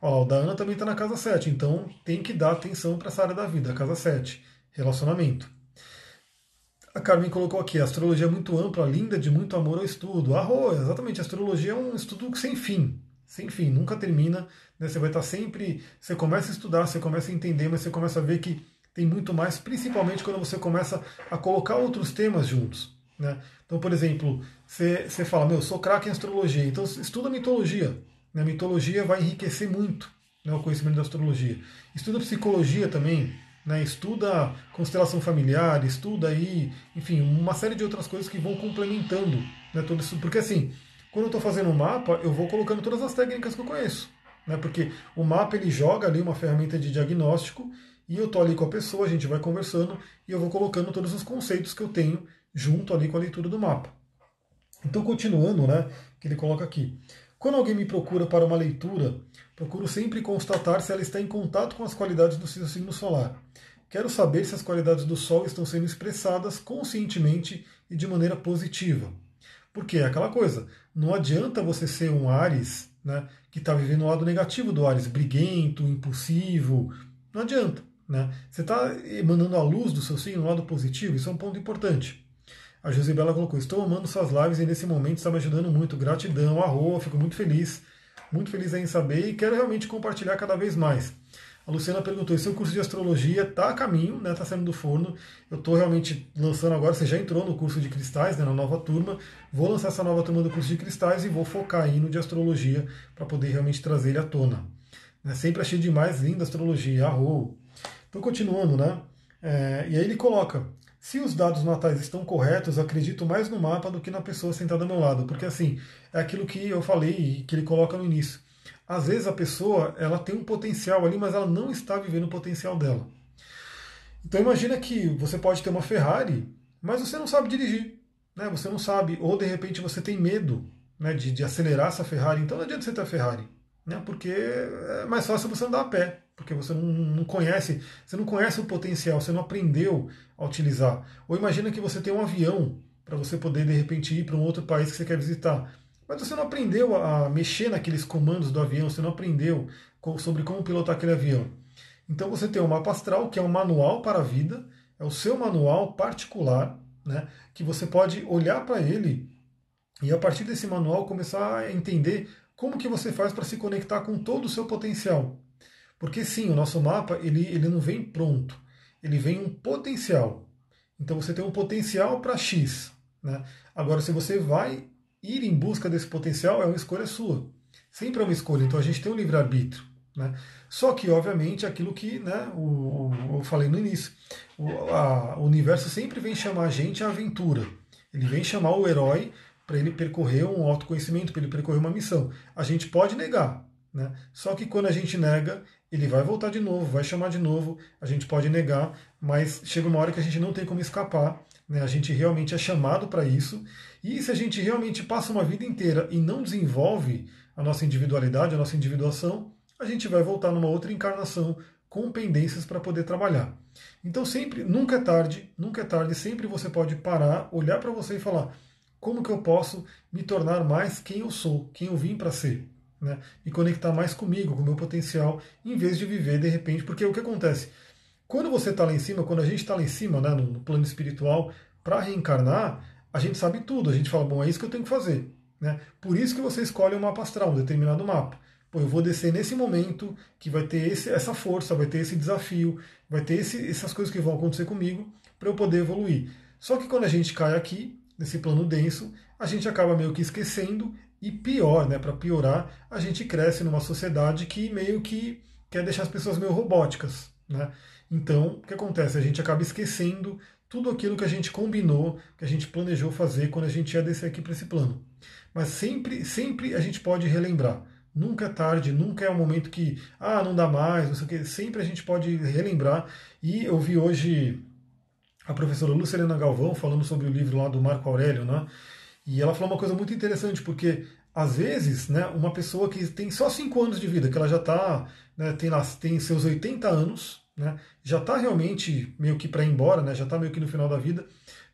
Ó, o da Ana também está na casa 7, então tem que dar atenção para essa área da vida, casa 7, relacionamento. A Carmen colocou aqui, a astrologia é muito ampla, linda, de muito amor ao estudo. Arro, exatamente, a astrologia é um estudo sem fim sem fim, nunca termina. Né? Você vai estar sempre. Você começa a estudar, você começa a entender, mas você começa a ver que tem muito mais, principalmente quando você começa a colocar outros temas juntos. Né? Então, por exemplo, você, você fala, meu, sou craque em astrologia, então estuda mitologia. Né? A mitologia vai enriquecer muito né, o conhecimento da astrologia. Estuda psicologia também, né? estuda constelação familiar, estuda aí, enfim, uma série de outras coisas que vão complementando né, tudo isso. Porque assim, quando eu estou fazendo um mapa, eu vou colocando todas as técnicas que eu conheço. Né? Porque o mapa ele joga ali uma ferramenta de diagnóstico e eu estou ali com a pessoa, a gente vai conversando e eu vou colocando todos os conceitos que eu tenho junto ali com a leitura do mapa. Então, continuando, né, que ele coloca aqui. Quando alguém me procura para uma leitura, procuro sempre constatar se ela está em contato com as qualidades do seu signo solar. Quero saber se as qualidades do Sol estão sendo expressadas conscientemente e de maneira positiva. Porque é aquela coisa, não adianta você ser um Ares né, que está vivendo o lado negativo do Ares, briguento, impulsivo. Não adianta. Né? Você está emanando a luz do seu signo, o lado positivo, isso é um ponto importante. A Josibela colocou: Estou amando suas lives e nesse momento está me ajudando muito. Gratidão, arroa, fico muito feliz. Muito feliz em saber e quero realmente compartilhar cada vez mais. A Luciana perguntou: seu curso de astrologia está a caminho, está né, tá saindo do forno. Eu estou realmente lançando agora. Você já entrou no curso de cristais, né, na nova turma. Vou lançar essa nova turma do curso de cristais e vou focar aí no de astrologia para poder realmente trazer ele à tona. Né, sempre achei demais linda astrologia, arro. Então, continuando, né? É, e aí ele coloca: se os dados natais estão corretos, acredito mais no mapa do que na pessoa sentada ao meu lado. Porque assim, é aquilo que eu falei e que ele coloca no início às vezes a pessoa ela tem um potencial ali, mas ela não está vivendo o potencial dela. Então imagina que você pode ter uma Ferrari, mas você não sabe dirigir, né? Você não sabe, ou de repente você tem medo, né, de, de acelerar essa Ferrari. Então não adianta você ter a Ferrari, né? Porque é mais fácil você andar a pé, porque você não, não conhece, você não conhece o potencial, você não aprendeu a utilizar. Ou imagina que você tem um avião para você poder de repente ir para um outro país que você quer visitar. Mas você não aprendeu a mexer naqueles comandos do avião, você não aprendeu sobre como pilotar aquele avião. Então você tem o mapa astral, que é um manual para a vida, é o seu manual particular, né, que você pode olhar para ele e a partir desse manual começar a entender como que você faz para se conectar com todo o seu potencial. Porque sim, o nosso mapa ele, ele não vem pronto, ele vem um potencial. Então você tem um potencial para X. Né? Agora, se você vai ir em busca desse potencial, é uma escolha sua. Sempre é uma escolha. Então a gente tem um livre-arbítrio. Né? Só que, obviamente, aquilo que né, o, o eu falei no início, o, a, o universo sempre vem chamar a gente à aventura. Ele vem chamar o herói para ele percorrer um autoconhecimento, para ele percorrer uma missão. A gente pode negar, né? Só que quando a gente nega, ele vai voltar de novo, vai chamar de novo, a gente pode negar, mas chega uma hora que a gente não tem como escapar, né? a gente realmente é chamado para isso, e se a gente realmente passa uma vida inteira e não desenvolve a nossa individualidade, a nossa individuação, a gente vai voltar numa outra encarnação com pendências para poder trabalhar. Então sempre, nunca é tarde, nunca é tarde, sempre você pode parar, olhar para você e falar: como que eu posso me tornar mais quem eu sou, quem eu vim para ser? né? e conectar mais comigo, com o meu potencial, em vez de viver de repente. Porque o que acontece? Quando você está lá em cima, quando a gente está lá em cima, né, no plano espiritual, para reencarnar, a gente sabe tudo. A gente fala, bom, é isso que eu tenho que fazer. Né? Por isso que você escolhe um mapa astral, um determinado mapa. Pô, eu vou descer nesse momento que vai ter esse, essa força, vai ter esse desafio, vai ter esse, essas coisas que vão acontecer comigo para eu poder evoluir. Só que quando a gente cai aqui, nesse plano denso, a gente acaba meio que esquecendo e pior, né, para piorar, a gente cresce numa sociedade que meio que quer deixar as pessoas meio robóticas. Né? Então, o que acontece? A gente acaba esquecendo tudo aquilo que a gente combinou, que a gente planejou fazer quando a gente ia descer aqui para esse plano. Mas sempre, sempre a gente pode relembrar. Nunca é tarde, nunca é um momento que, ah, não dá mais, não sei o quê. Sempre a gente pode relembrar. E eu vi hoje a professora Lucilena Galvão falando sobre o livro lá do Marco Aurélio, né? E ela falou uma coisa muito interessante, porque às vezes, né, uma pessoa que tem só 5 anos de vida, que ela já está, né, tem, tem seus 80 anos, né, já está realmente meio que para ir embora, né, já está meio que no final da vida,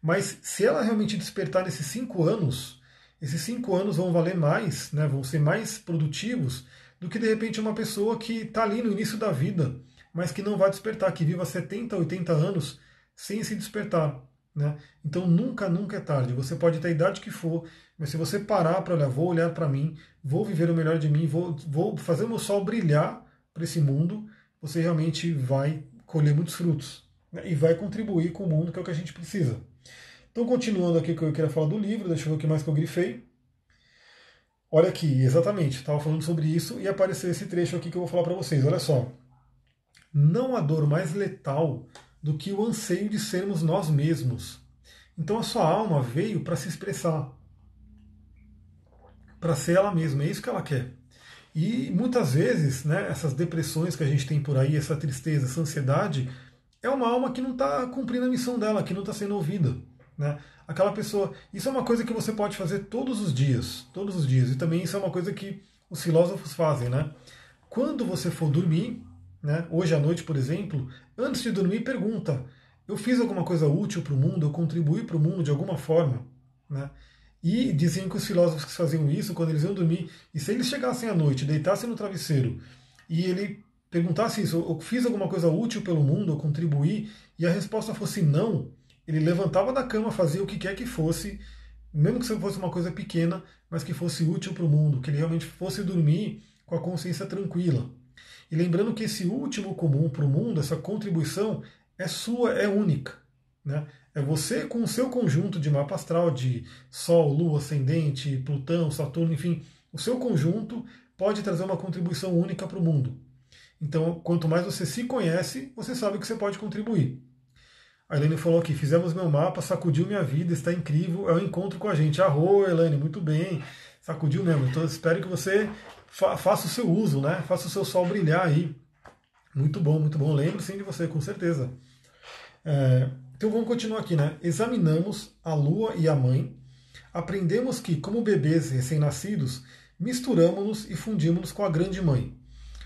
mas se ela realmente despertar nesses 5 anos, esses 5 anos vão valer mais, né, vão ser mais produtivos do que de repente uma pessoa que está ali no início da vida, mas que não vai despertar, que viva 70, 80 anos sem se despertar. Né? Então nunca, nunca é tarde. Você pode ter a idade que for, mas se você parar para olhar, vou olhar para mim, vou viver o melhor de mim, vou, vou fazer o meu sol brilhar para esse mundo, você realmente vai colher muitos frutos né? e vai contribuir com o mundo, que é o que a gente precisa. Então, continuando aqui o que eu queria falar do livro, deixa eu ver o que mais que eu grifei. Olha aqui, exatamente, estava falando sobre isso e apareceu esse trecho aqui que eu vou falar para vocês. Olha só. Não há dor mais letal do que o anseio de sermos nós mesmos. Então a sua alma veio para se expressar, para ser ela mesma, é isso que ela quer. E muitas vezes, né, essas depressões que a gente tem por aí, essa tristeza, essa ansiedade, é uma alma que não está cumprindo a missão dela, que não está sendo ouvida. Né? Aquela pessoa. Isso é uma coisa que você pode fazer todos os dias, todos os dias. E também isso é uma coisa que os filósofos fazem, né? Quando você for dormir, né? Hoje à noite, por exemplo, antes de dormir, pergunta: eu fiz alguma coisa útil para o mundo? Eu contribuí para o mundo de alguma forma? Né? E diziam que os filósofos que faziam isso, quando eles iam dormir, e se eles chegassem à noite, deitassem no travesseiro, e ele perguntasse isso: eu fiz alguma coisa útil pelo mundo? Eu contribuí? E a resposta fosse não, ele levantava da cama, fazia o que quer que fosse, mesmo que fosse uma coisa pequena, mas que fosse útil para o mundo, que ele realmente fosse dormir com a consciência tranquila. E lembrando que esse último comum para o mundo, essa contribuição, é sua, é única. Né? É você com o seu conjunto de mapa astral, de Sol, Lua, Ascendente, Plutão, Saturno, enfim, o seu conjunto pode trazer uma contribuição única para o mundo. Então, quanto mais você se conhece, você sabe que você pode contribuir. A Elaine falou aqui, fizemos meu mapa, sacudiu minha vida, está incrível, é um encontro com a gente. Arro, Elaine, muito bem, sacudiu mesmo. Então, espero que você fa faça o seu uso, né? Faça o seu sol brilhar aí. Muito bom, muito bom. Lembro sim de você, com certeza. É, então vamos continuar aqui, né? Examinamos a lua e a mãe. Aprendemos que, como bebês recém-nascidos, misturamos-nos e fundimos-nos com a grande mãe.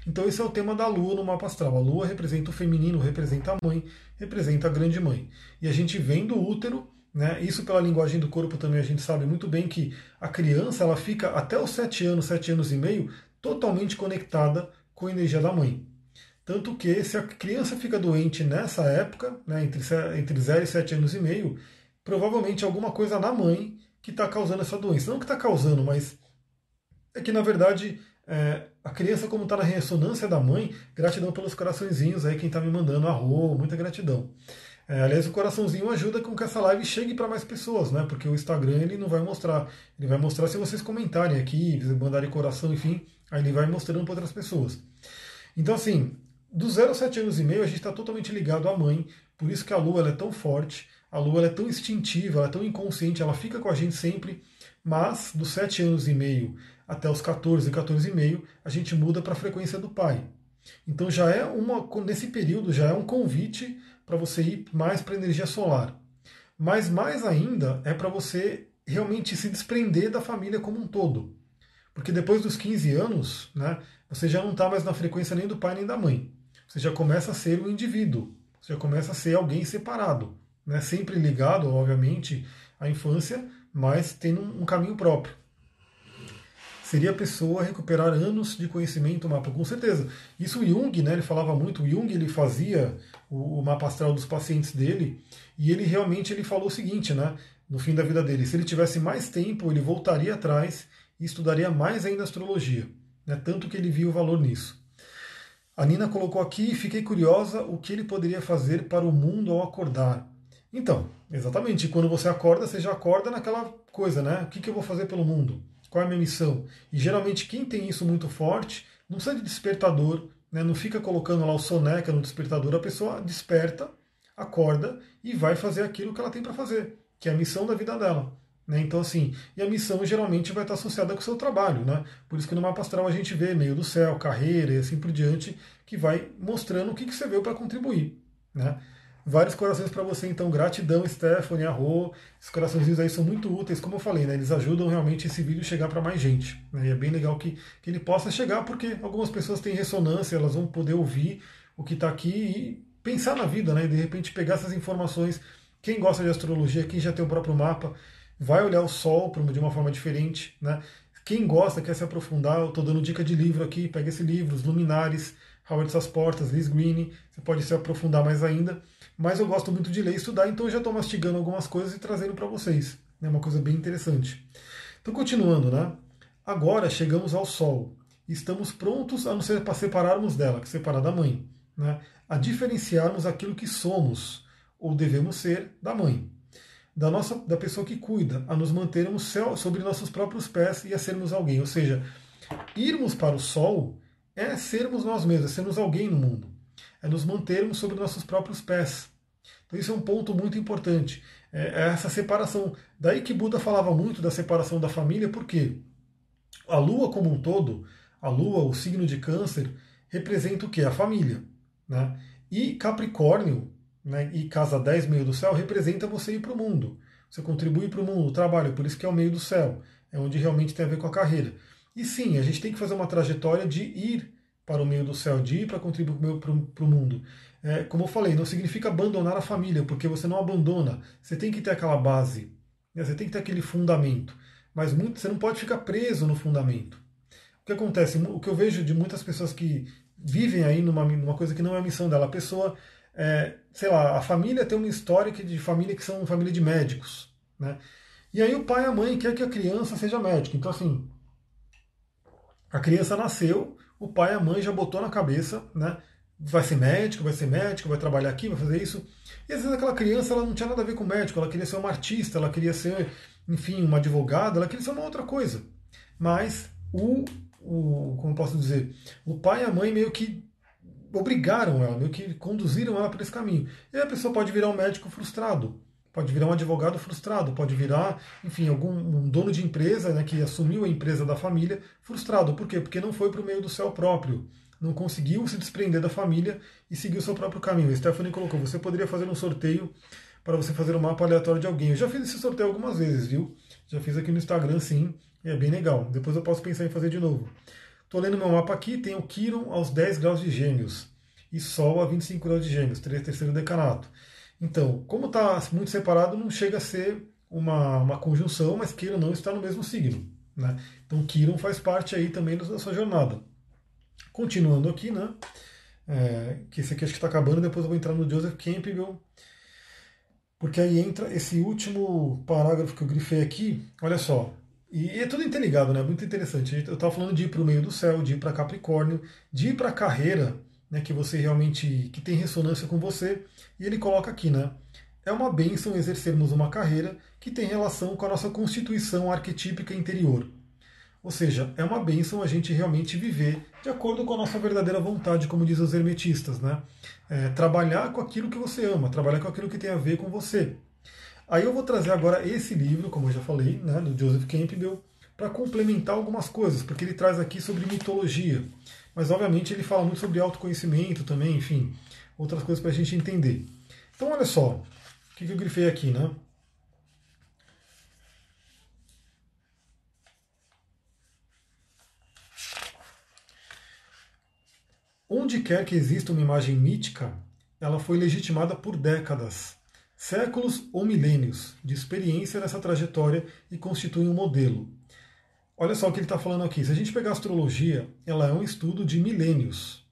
Então esse é o tema da lua no mapa astral. A lua representa o feminino, representa a mãe, representa a grande mãe. E a gente vem do útero Né? Isso pela linguagem do corpo também a gente sabe muito bem que a criança ela fica até os 7 anos, 7 anos e meio, totalmente conectada com a energia da mãe. Tanto que se a criança fica doente nessa época, né, entre, entre 0 e 7 anos e meio, provavelmente alguma coisa na mãe que está causando essa doença. Não que está causando, mas é que na verdade é, a criança, como está na ressonância da mãe, gratidão pelos coraçõezinhos aí, quem está me mandando arro, muita gratidão. É, aliás, o coraçãozinho ajuda com que essa live chegue para mais pessoas, né? Porque o Instagram ele não vai mostrar. Ele vai mostrar se vocês comentarem aqui, mandarem coração, enfim, aí ele vai mostrando para outras pessoas. Então, assim, do 0 aos 7 anos e meio, a gente está totalmente ligado à mãe, por isso que a lua é tão forte, a lua é tão instintiva, é tão inconsciente, ela fica com a gente sempre, mas dos 7 anos e meio até os 14, 14 e meio, a gente muda para a frequência do pai. Então já é uma, nesse período, já é um convite para você ir mais para a energia solar. Mas mais ainda é para você realmente se desprender da família como um todo. Porque depois dos 15 anos, né, você já não está mais na frequência nem do pai nem da mãe. Você já começa a ser um indivíduo, você já começa a ser alguém separado. Né, sempre ligado, obviamente, à infância, mas tendo um caminho próprio seria a pessoa recuperar anos de conhecimento mapa, com certeza. Isso o Jung, né, ele falava muito, o Jung ele fazia o, o, mapa astral dos pacientes dele, e ele realmente ele falou o seguinte, né, no fim da vida dele, se ele tivesse mais tempo, ele voltaria atrás e estudaria mais ainda astrologia, né, tanto que ele viu o valor nisso. A Nina colocou aqui, fiquei curiosa o que ele poderia fazer para o mundo ao acordar. Então, exatamente, quando você acorda, você já acorda naquela coisa, né? O que, que eu vou fazer pelo mundo? Qual é a minha missão? E geralmente quem tem isso muito forte, não precisa de despertador, né? não fica colocando lá o soneca no despertador, a pessoa desperta, acorda e vai fazer aquilo que ela tem para fazer, que é a missão da vida dela. Né? Então, assim, e a missão geralmente vai estar associada com o seu trabalho, né? Por isso que no mapa astral a gente vê meio do céu, carreira e assim por diante, que vai mostrando o que, que você veio para contribuir. Né? Vários corações para você, então. Gratidão, Stephanie, Arro. Esses coraçõezinhos aí são muito úteis, como eu falei, né? Eles ajudam realmente esse vídeo chegar para mais gente. Né? E é bem legal que, que ele possa chegar, porque algumas pessoas têm ressonância, elas vão poder ouvir o que está aqui e pensar na vida, né? E de repente pegar essas informações. Quem gosta de astrologia, quem já tem o próprio mapa, vai olhar o Sol de uma forma diferente, né? Quem gosta, quer se aprofundar, eu estou dando dica de livro aqui, pega esse livro, Os Luminares, Howard Suas Portas, Liz Green, você pode se aprofundar mais ainda mas eu gosto muito de ler e estudar, então eu já estou mastigando algumas coisas e trazendo para vocês. É uma coisa bem interessante. Então, continuando, né? Agora chegamos ao Sol. Estamos prontos a nos separarmos dela, que separar da mãe, né? a diferenciarmos aquilo que somos ou devemos ser da mãe, da nossa, da pessoa que cuida, a nos mantermos sobre nossos próprios pés e a sermos alguém. Ou seja, irmos para o Sol é sermos nós mesmos, é sermos alguém no mundo, é nos mantermos sobre nossos próprios pés. Então isso é um ponto muito importante. É, é essa separação. Daí que Buda falava muito da separação da família, porque a Lua como um todo, a Lua, o signo de câncer, representa o que? A família. Né? E Capricórnio, né, e casa 10, meio do céu, representa você ir para o mundo. Você contribui para o mundo, o trabalho, por isso que é o meio do céu. É onde realmente tem a ver com a carreira. E sim, a gente tem que fazer uma trajetória de ir para o meio do céu, de ir para contribuir para o mundo. É, como eu falei, não significa abandonar a família, porque você não abandona. Você tem que ter aquela base, né? você tem que ter aquele fundamento. Mas muito, você não pode ficar preso no fundamento. O que acontece? O que eu vejo de muitas pessoas que vivem aí numa, numa coisa que não é a missão dela, a pessoa, é, sei lá, a família tem uma história de família que são família de médicos. Né? E aí o pai e a mãe quer que a criança seja médica. Então, assim, a criança nasceu, o pai e a mãe já botou na cabeça, né? Vai ser médico, vai ser médico, vai trabalhar aqui, vai fazer isso. E às vezes aquela criança ela não tinha nada a ver com médico, ela queria ser uma artista, ela queria ser, enfim, uma advogada, ela queria ser uma outra coisa. Mas o, o como posso dizer, o pai e a mãe meio que obrigaram ela, meio que conduziram ela para esse caminho. E a pessoa pode virar um médico frustrado, pode virar um advogado frustrado, pode virar, enfim, algum um dono de empresa né, que assumiu a empresa da família frustrado. Por quê? Porque não foi para o meio do céu próprio. Não conseguiu se desprender da família e seguir o seu próprio caminho. A Stephanie colocou: você poderia fazer um sorteio para você fazer um mapa aleatório de alguém. Eu já fiz esse sorteio algumas vezes, viu? Já fiz aqui no Instagram, sim, e é bem legal. Depois eu posso pensar em fazer de novo. Estou lendo meu mapa aqui, tem o Quiron aos 10 graus de gêmeos e Sol a 25 graus de gêmeos, terceiro decanato. Então, como está muito separado, não chega a ser uma, uma conjunção, mas Quiron não está no mesmo signo. Né? Então, Quiron faz parte aí também da sua jornada. Continuando aqui, né? É, que esse aqui acho que está acabando, depois eu vou entrar no Joseph Campbell, porque aí entra esse último parágrafo que eu grifei aqui, olha só, e é tudo interligado, né? Muito interessante. Eu estava falando de ir para o meio do céu, de ir para Capricórnio, de ir para a carreira, né? Que você realmente que tem ressonância com você. E ele coloca aqui, né? É uma bênção exercermos uma carreira que tem relação com a nossa constituição arquetípica interior. Ou seja, é uma bênção a gente realmente viver de acordo com a nossa verdadeira vontade, como dizem os hermetistas, né? É, trabalhar com aquilo que você ama, trabalhar com aquilo que tem a ver com você. Aí eu vou trazer agora esse livro, como eu já falei, né, do Joseph Campbell, para complementar algumas coisas, porque ele traz aqui sobre mitologia. Mas obviamente ele fala muito sobre autoconhecimento também, enfim, outras coisas para a gente entender. Então olha só, o que, que eu grifei aqui, né? Onde quer que exista uma imagem mítica, ela foi legitimada por décadas séculos ou milênios de experiência nessa trajetória e constituem um modelo. Olha só o que ele está falando aqui. Se a gente pegar a astrologia, ela é um estudo de milênios.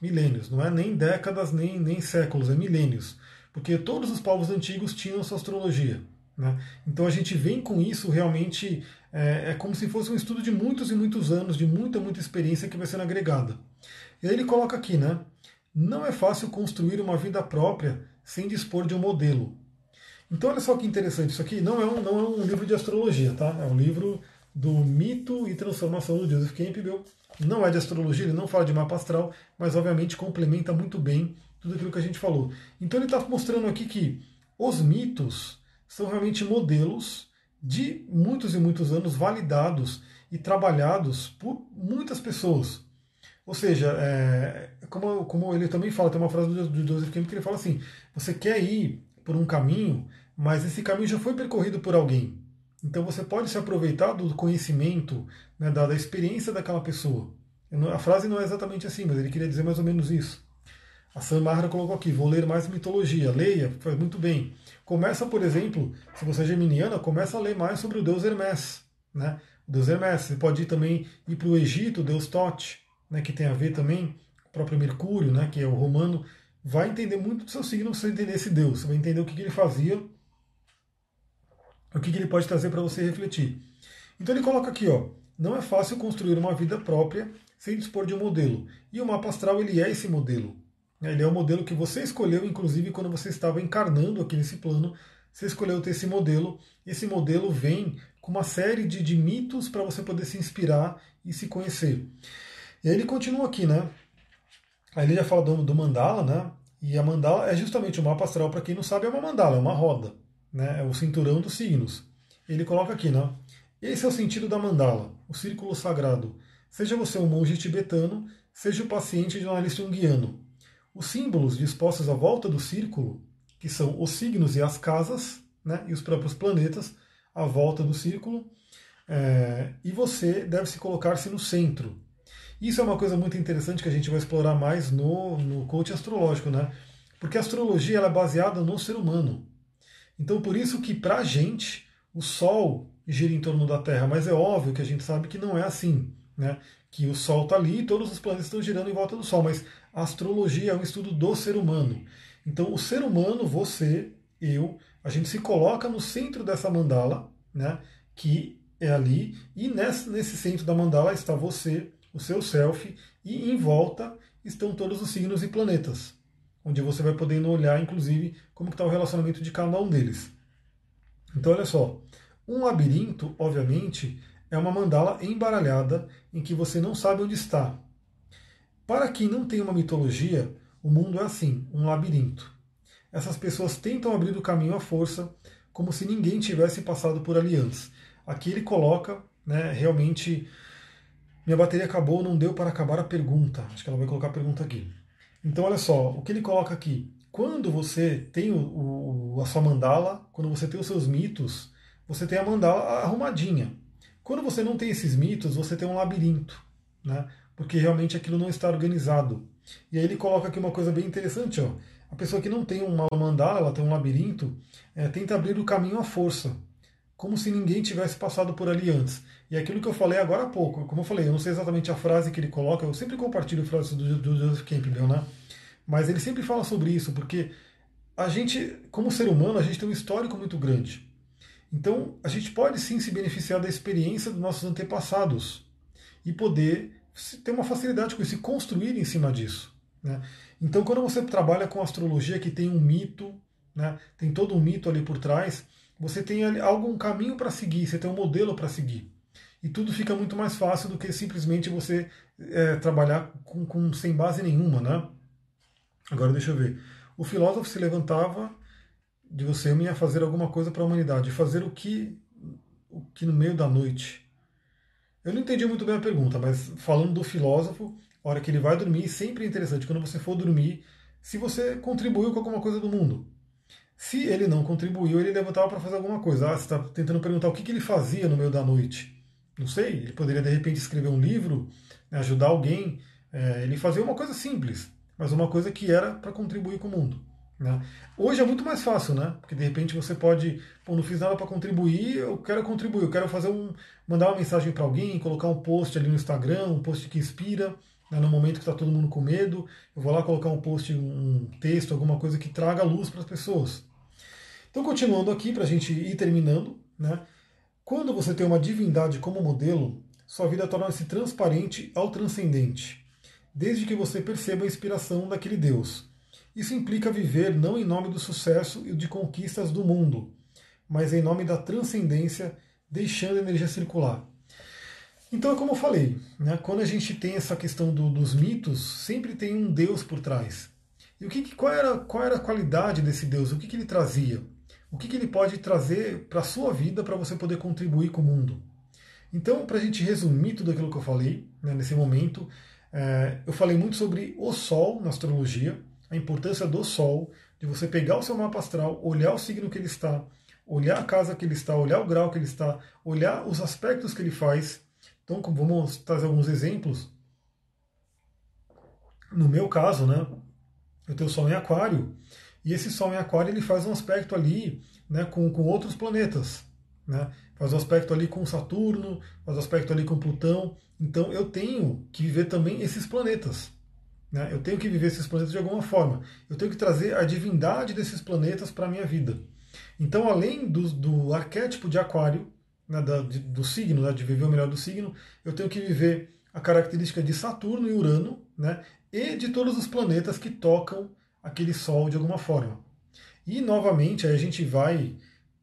Milênios, não é nem décadas, nem, nem séculos, é milênios. Porque todos os povos antigos tinham sua astrologia. Né? Então a gente vem com isso realmente, é, é, como se fosse um estudo de muitos e muitos anos, de muita, muita experiência que vai sendo agregada. E aí ele coloca aqui, né? Não é fácil construir uma vida própria sem dispor de um modelo. Então olha só que interessante, isso aqui não é um, não é um livro de astrologia, tá? É um livro do mito e transformação do Joseph Campbell. Não é de astrologia, ele não fala de mapa astral, mas obviamente complementa muito bem tudo aquilo que a gente falou. Então ele está mostrando aqui que os mitos são realmente modelos de muitos e muitos anos validados e trabalhados por muitas pessoas. Ou seja, é, como, como ele também fala, tem uma frase do, Joseph Campbell que ele fala assim: você quer ir por um caminho, mas esse caminho já foi percorrido por alguém. Então você pode se aproveitar do conhecimento, né, da, da experiência daquela pessoa. A frase não é exatamente assim, mas ele queria dizer mais ou menos isso. A Sam Mahara colocou aqui: vou ler mais mitologia. Leia, faz muito bem. Começa, por exemplo, se você é geminiana, começa a ler mais sobre o deus Hermes. Né? O deus Hermes. Você pode ir também ir para o Egito, o deus Tote né, que tem a ver também com o próprio Mercúrio, né, que é o romano, vai entender muito do seu signo se você entender esse Deus. Você vai entender o que, que ele fazia, o que, que ele pode trazer para você refletir. Então ele coloca aqui, ó, não é fácil construir uma vida própria sem dispor de um modelo. E o mapa astral ele é esse modelo. Ele é o modelo que você escolheu, inclusive quando você estava encarnando aqui nesse plano, você escolheu ter esse modelo. Esse modelo vem com uma série de, de mitos para você poder se inspirar e se conhecer. Ele continua aqui, né? Aí ele já fala do, do mandala, né? E a mandala é justamente o mapa astral, para quem não sabe, é uma mandala, é uma roda, né? É o cinturão dos signos. Ele coloca aqui, né? Esse é o sentido da mandala, o círculo sagrado. Seja você um monge tibetano, seja o paciente de um analista junguiano. Os símbolos dispostos à volta do círculo, que são os signos e as casas, né, e os próprios planetas, à volta do círculo, é, e você deve se colocar-se no centro, isso é uma coisa muito interessante que a gente vai explorar mais no, no coach astrológico, né? Porque a astrologia ela é baseada no ser humano. Então, por isso que para a gente o Sol gira em torno da Terra, mas é óbvio que a gente sabe que não é assim, né? Que o Sol está ali e todos os planetas estão girando em volta do Sol, mas a astrologia é um estudo do ser humano. Então, o ser humano, você, eu, a gente se coloca no centro dessa mandala, né? Que é ali, e nesse, nesse centro da mandala está você, o seu self, e em volta estão todos os signos e planetas, onde você vai podendo olhar, inclusive, como está o relacionamento de cada um deles. Então, olha só, um labirinto, obviamente, é uma mandala embaralhada em que você não sabe onde está. Para quem não tem uma mitologia, o mundo é assim, um labirinto. Essas pessoas tentam abrir o caminho à força, como se ninguém tivesse passado por ali antes. Aqui ele coloca né, realmente minha bateria acabou, não deu para acabar a pergunta. Acho que ela vai colocar a pergunta aqui. Então, olha só, o que ele coloca aqui. Quando você tem o, o, a sua mandala, quando você tem os seus mitos, você tem a mandala arrumadinha. Quando você não tem esses mitos, você tem um labirinto, né? porque realmente aquilo não está organizado. E aí ele coloca aqui uma coisa bem interessante. Ó. a pessoa que não tem uma mandala, tem um labirinto, é, tenta abrir o caminho à força, como se ninguém tivesse passado por ali antes. E aquilo que eu falei agora há pouco, como eu falei, eu não sei exatamente a frase que ele coloca, eu sempre compartilho frases do, do Joseph Campbell, né? Mas ele sempre fala sobre isso, porque a gente, como ser humano, a gente tem um histórico muito grande. Então, a gente pode sim se beneficiar da experiência dos nossos antepassados e poder ter uma facilidade com isso e construir em cima disso. Né? Então, quando você trabalha com astrologia que tem um mito, né, tem todo um mito ali por trás, você tem algum caminho para seguir, você tem um modelo para seguir. E tudo fica muito mais fácil do que simplesmente você é, trabalhar com, com, sem base nenhuma. Né? Agora, deixa eu ver. O filósofo se levantava de você ia fazer alguma coisa para a humanidade, fazer o que, o que no meio da noite. Eu não entendi muito bem a pergunta, mas falando do filósofo, a hora que ele vai dormir, sempre é interessante, quando você for dormir, se você contribuiu com alguma coisa do mundo. Se ele não contribuiu, ele levantava para fazer alguma coisa. Ah, você está tentando perguntar o que, que ele fazia no meio da noite. Não sei, ele poderia de repente escrever um livro, né, ajudar alguém. É, ele fazia uma coisa simples, mas uma coisa que era para contribuir com o mundo. Né? Hoje é muito mais fácil, né? Porque de repente você pode, pô, não fiz nada para contribuir, eu quero contribuir, eu quero fazer um, mandar uma mensagem para alguém, colocar um post ali no Instagram, um post que inspira, né? no momento que está todo mundo com medo, eu vou lá colocar um post, um texto, alguma coisa que traga luz para as pessoas. Então, continuando aqui, para a gente ir terminando, né? Quando você tem uma divindade como modelo, sua vida torna-se transparente ao transcendente, desde que você perceba a inspiração daquele Deus. Isso implica viver não em nome do sucesso e de conquistas do mundo, mas em nome da transcendência, deixando a energia circular. Então é como eu falei, né? quando a gente tem essa questão do, dos mitos, sempre tem um Deus por trás. E o que, qual, era, qual era a qualidade desse Deus? O que, que ele trazia? O que, que ele pode trazer para a sua vida para você poder contribuir com o mundo? Então, para a gente resumir tudo aquilo que eu falei né, nesse momento, é, eu falei muito sobre o Sol na astrologia, a importância do Sol, de você pegar o seu mapa astral, olhar o signo que ele está, olhar a casa que ele está, olhar o grau que ele está, olhar os aspectos que ele faz. Então, vamos trazer alguns exemplos. No meu caso, né, eu tenho o Sol em Aquário, e esse Sol em Aquário ele faz um aspecto ali né, com, com outros planetas. Né? Faz um aspecto ali com Saturno, faz um aspecto ali com Plutão. Então eu tenho que viver também esses planetas. Né? Eu tenho que viver esses planetas de alguma forma. Eu tenho que trazer a divindade desses planetas para a minha vida. Então, além do, do arquétipo de Aquário, né, da, de, do signo, né, de viver o melhor do signo, eu tenho que viver a característica de Saturno e Urano, né, e de todos os planetas que tocam aquele Sol de alguma forma. E novamente, a gente vai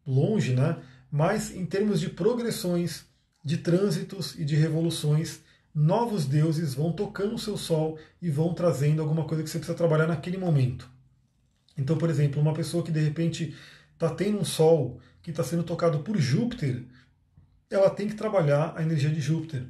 longe, né, mas em termos de progressões, de trânsitos e de revoluções, novos deuses vão tocando o seu sol e vão trazendo alguma coisa que você precisa trabalhar naquele momento. Então, por exemplo, uma pessoa que de repente está tendo um sol que está sendo tocado por Júpiter, ela tem que trabalhar a energia de Júpiter.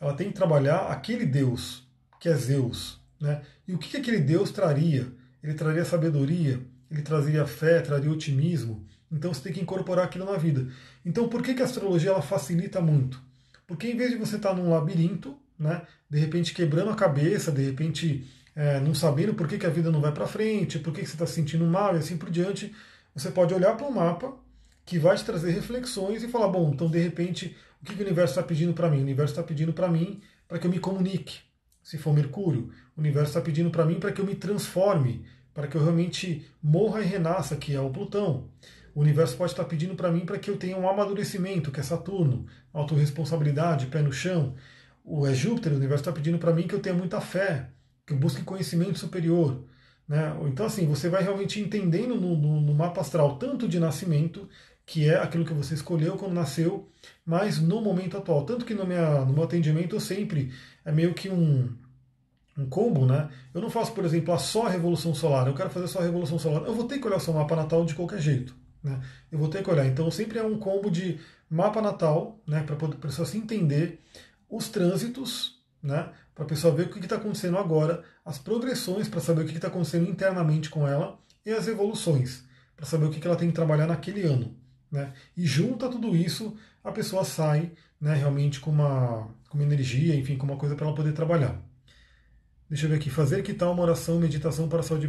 Ela tem que trabalhar aquele deus, que é Zeus. Né? E o que aquele deus traria? Ele traria sabedoria, ele traria fé, traria otimismo. Então você tem que incorporar aquilo na vida. Então por que, que a astrologia ela facilita muito? Porque em vez de você estar num labirinto, né, de repente quebrando a cabeça, de repente é, não sabendo por que, que a vida não vai para frente, por que, que você está se sentindo mal e assim por diante, você pode olhar para um mapa que vai te trazer reflexões e falar, bom, então de repente, o que, que o universo está pedindo para mim? O universo está pedindo para mim para que eu me comunique, se for Mercúrio. O universo está pedindo para mim para que eu me transforme, para que eu realmente morra e renasça, que é o Plutão. O universo pode estar pedindo para mim para que eu tenha um amadurecimento, que é Saturno, autorresponsabilidade, pé no chão. O é Júpiter, o universo está pedindo para mim que eu tenha muita fé, que eu busque conhecimento superior. Né? Então, assim, você vai realmente entendendo no, no, no mapa astral tanto de nascimento, que é aquilo que você escolheu quando nasceu, mas no momento atual. Tanto que no, minha, no meu atendimento eu sempre é meio que um, um combo, né? Eu não faço, por exemplo, a só Revolução Solar, eu quero fazer só a Revolução Solar. Eu vou ter que olhar o seu mapa natal de qualquer jeito. Né? Eu vou ter que olhar. Então sempre é um combo de mapa natal, né, para a pessoa se entender, os trânsitos, né, para a pessoa ver o que está acontecendo agora, as progressões para saber o que está acontecendo internamente com ela e as evoluções para saber o que ela tem que trabalhar naquele ano. Né? E junta tudo isso, a pessoa sai né, realmente com uma, com uma energia, enfim, com uma coisa para ela poder trabalhar. Deixa eu ver aqui. Fazer que tal uma oração, meditação para a saúde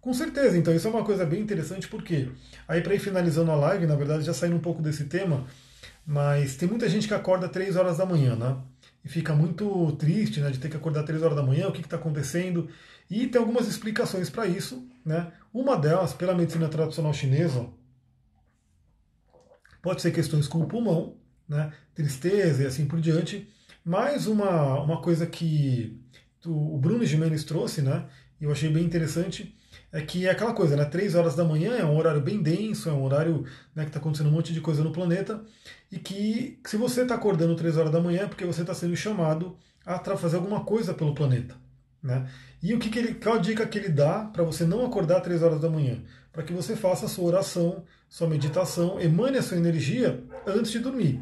Com certeza, então isso é uma coisa bem interessante, porque aí para ir finalizando a live, na verdade já saindo um pouco desse tema, mas tem muita gente que acorda 3 horas da manhã, né? E fica muito triste né, de ter que acordar 3 horas da manhã, o que está acontecendo. E tem algumas explicações para isso. Né? Uma delas, pela medicina tradicional chinesa, pode ser questões com o pulmão, né, tristeza e assim por diante. Mais uma, uma coisa que o Bruno Gimenez trouxe, né, e eu achei bem interessante, é que é aquela coisa, né? Três horas da manhã é um horário bem denso, é um horário né, que está acontecendo um monte de coisa no planeta, e que se você está acordando três horas da manhã é porque você está sendo chamado a fazer alguma coisa pelo planeta. Né? E o que, que ele, qual a dica que ele dá para você não acordar três horas da manhã? Para que você faça a sua oração, sua meditação, emane a sua energia antes de dormir,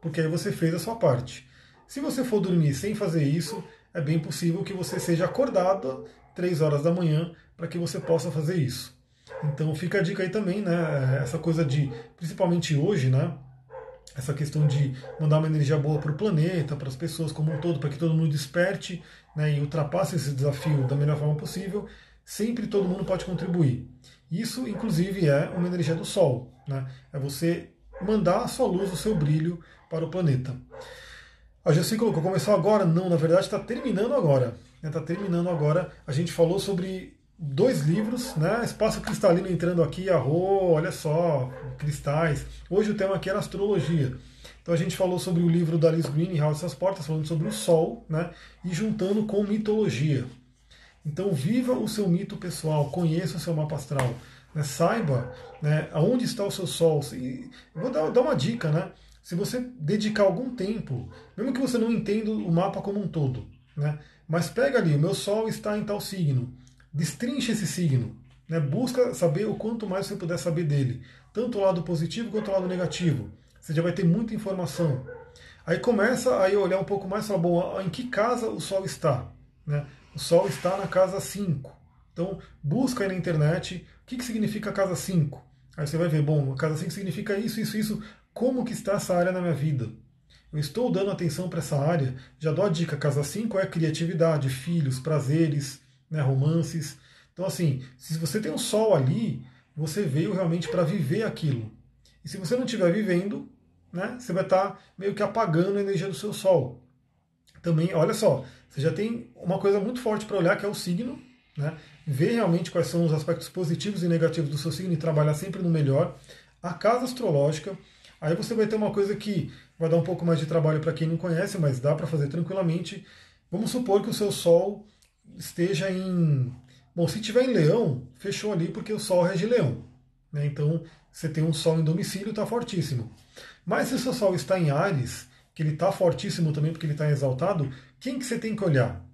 porque aí você fez a sua parte. Se você for dormir sem fazer isso, é bem possível que você seja acordado três horas da manhã para que você possa fazer isso. Então fica a dica aí também, né? Essa coisa de, principalmente hoje, né? Essa questão de mandar uma energia boa para o planeta, para as pessoas como um todo, para que todo mundo desperte né, e ultrapasse esse desafio da melhor forma possível, sempre todo mundo pode contribuir. Isso, inclusive, é uma energia do Sol. Né? É você mandar a sua luz, o seu brilho para o planeta. A Jessi colocou, começou agora? Não, na verdade está terminando agora. Está né? terminando agora. A gente falou sobre dois livros, né? Espaço cristalino entrando aqui, arro, olha só, cristais. Hoje o tema aqui era astrologia. Então a gente falou sobre o livro da Alice Green, House das Portas, falando sobre o Sol, né? E juntando com mitologia. Então viva o seu mito pessoal, conheça o seu mapa astral, né? saiba né, aonde está o seu Sol. E vou dar, dar uma dica, né? Se você dedicar algum tempo, mesmo que você não entenda o mapa como um todo, né? Mas pega ali, o meu Sol está em tal signo, destrinche esse signo, né? busca saber o quanto mais você puder saber dele, tanto o lado positivo quanto o lado negativo. Você já vai ter muita informação. Aí começa a olhar um pouco mais e falar, bom, em que casa o Sol está? Né? O Sol está na casa 5. Então, busca aí na internet o que, que significa casa 5. Aí você vai ver, bom, a casa 5 significa isso, isso, isso. Como que está essa área na minha vida? Eu estou dando atenção para essa área. Já dou a dica, casa 5 é criatividade, filhos, prazeres, né, romances. Então, assim, se você tem um sol ali, você veio realmente para viver aquilo. E se você não estiver vivendo, né, você vai estar tá meio que apagando a energia do seu sol. Também, olha só, você já tem uma coisa muito forte para olhar, que é o signo, né? ver realmente quais são os aspectos positivos e negativos do seu signo e trabalhar sempre no melhor. A casa astrológica, aí você vai ter uma coisa que vai dar um pouco mais de trabalho para quem não conhece, mas dá para fazer tranquilamente. Vamos supor que o seu Sol esteja em. Bom, se tiver em Leão, fechou ali porque o Sol rege Leão. Né? Então você tem um Sol em domicílio, está fortíssimo. Mas se o seu Sol está em Ares, que ele está fortíssimo também porque ele está exaltado, quem que você tem que olhar?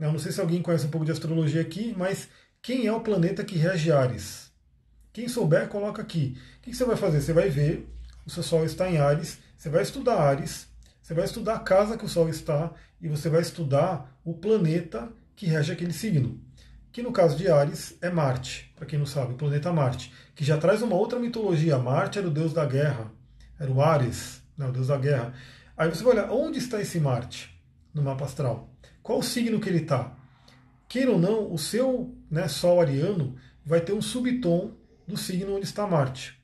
Eu não sei se alguém conhece um pouco de astrologia aqui, mas quem é o planeta que rege Ares? Quem souber, coloca aqui. O que você vai fazer? Você vai ver, o seu Sol está em Ares, você vai estudar Ares, você vai estudar a casa que o Sol está e você vai estudar o planeta que rege aquele signo que no caso de Ares é Marte, para quem não sabe, o planeta Marte, que já traz uma outra mitologia. Marte era o deus da guerra, era o Ares, né, o deus da guerra. Aí você vai olhar, onde está esse Marte no mapa astral? Qual o signo que ele está? Queira ou não, o seu né, Sol ariano vai ter um subtom do signo onde está Marte.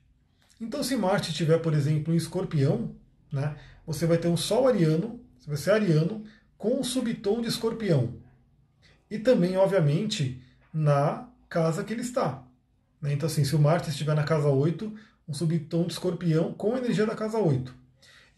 Então, se Marte estiver, por exemplo, em escorpião, né, você vai ter um Sol ariano, você vai ser ariano, com um subtom de escorpião e também, obviamente, na casa que ele está. Né? Então, assim, se o Marte estiver na casa 8, um subtom de escorpião com a energia da casa 8.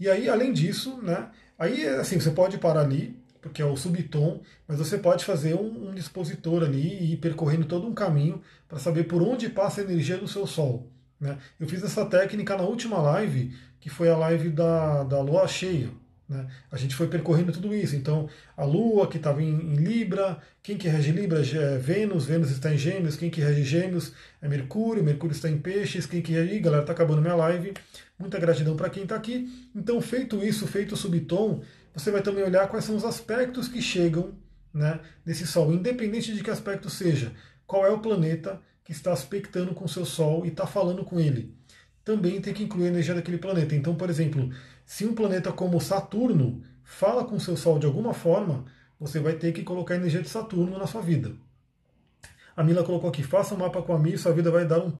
E aí, além disso, né, aí assim, você pode parar ali, porque é o subtom, mas você pode fazer um, um dispositor ali e ir percorrendo todo um caminho para saber por onde passa a energia do seu Sol. Né? Eu fiz essa técnica na última live, que foi a live da, da lua cheia. Né? A gente foi percorrendo tudo isso. Então, a Lua, que estava em, em, Libra, quem que rege Libra é Vênus, Vênus está em Gêmeos, quem que rege Gêmeos é Mercúrio, Mercúrio está em Peixes, quem que rege. Galera, está acabando minha live. Muita gratidão para quem está aqui. Então, feito isso, feito o subtom, você vai também olhar quais são os aspectos que chegam né, nesse Sol, independente de que aspecto seja. Qual é o planeta que está aspectando com o seu Sol e está falando com ele. Também tem que incluir a energia daquele planeta. Então, por exemplo, se um planeta como Saturno fala com seu Sol de alguma forma, você vai ter que colocar energia de Saturno na sua vida. A Mila colocou aqui: faça um mapa com a Mi, sua vida vai dar um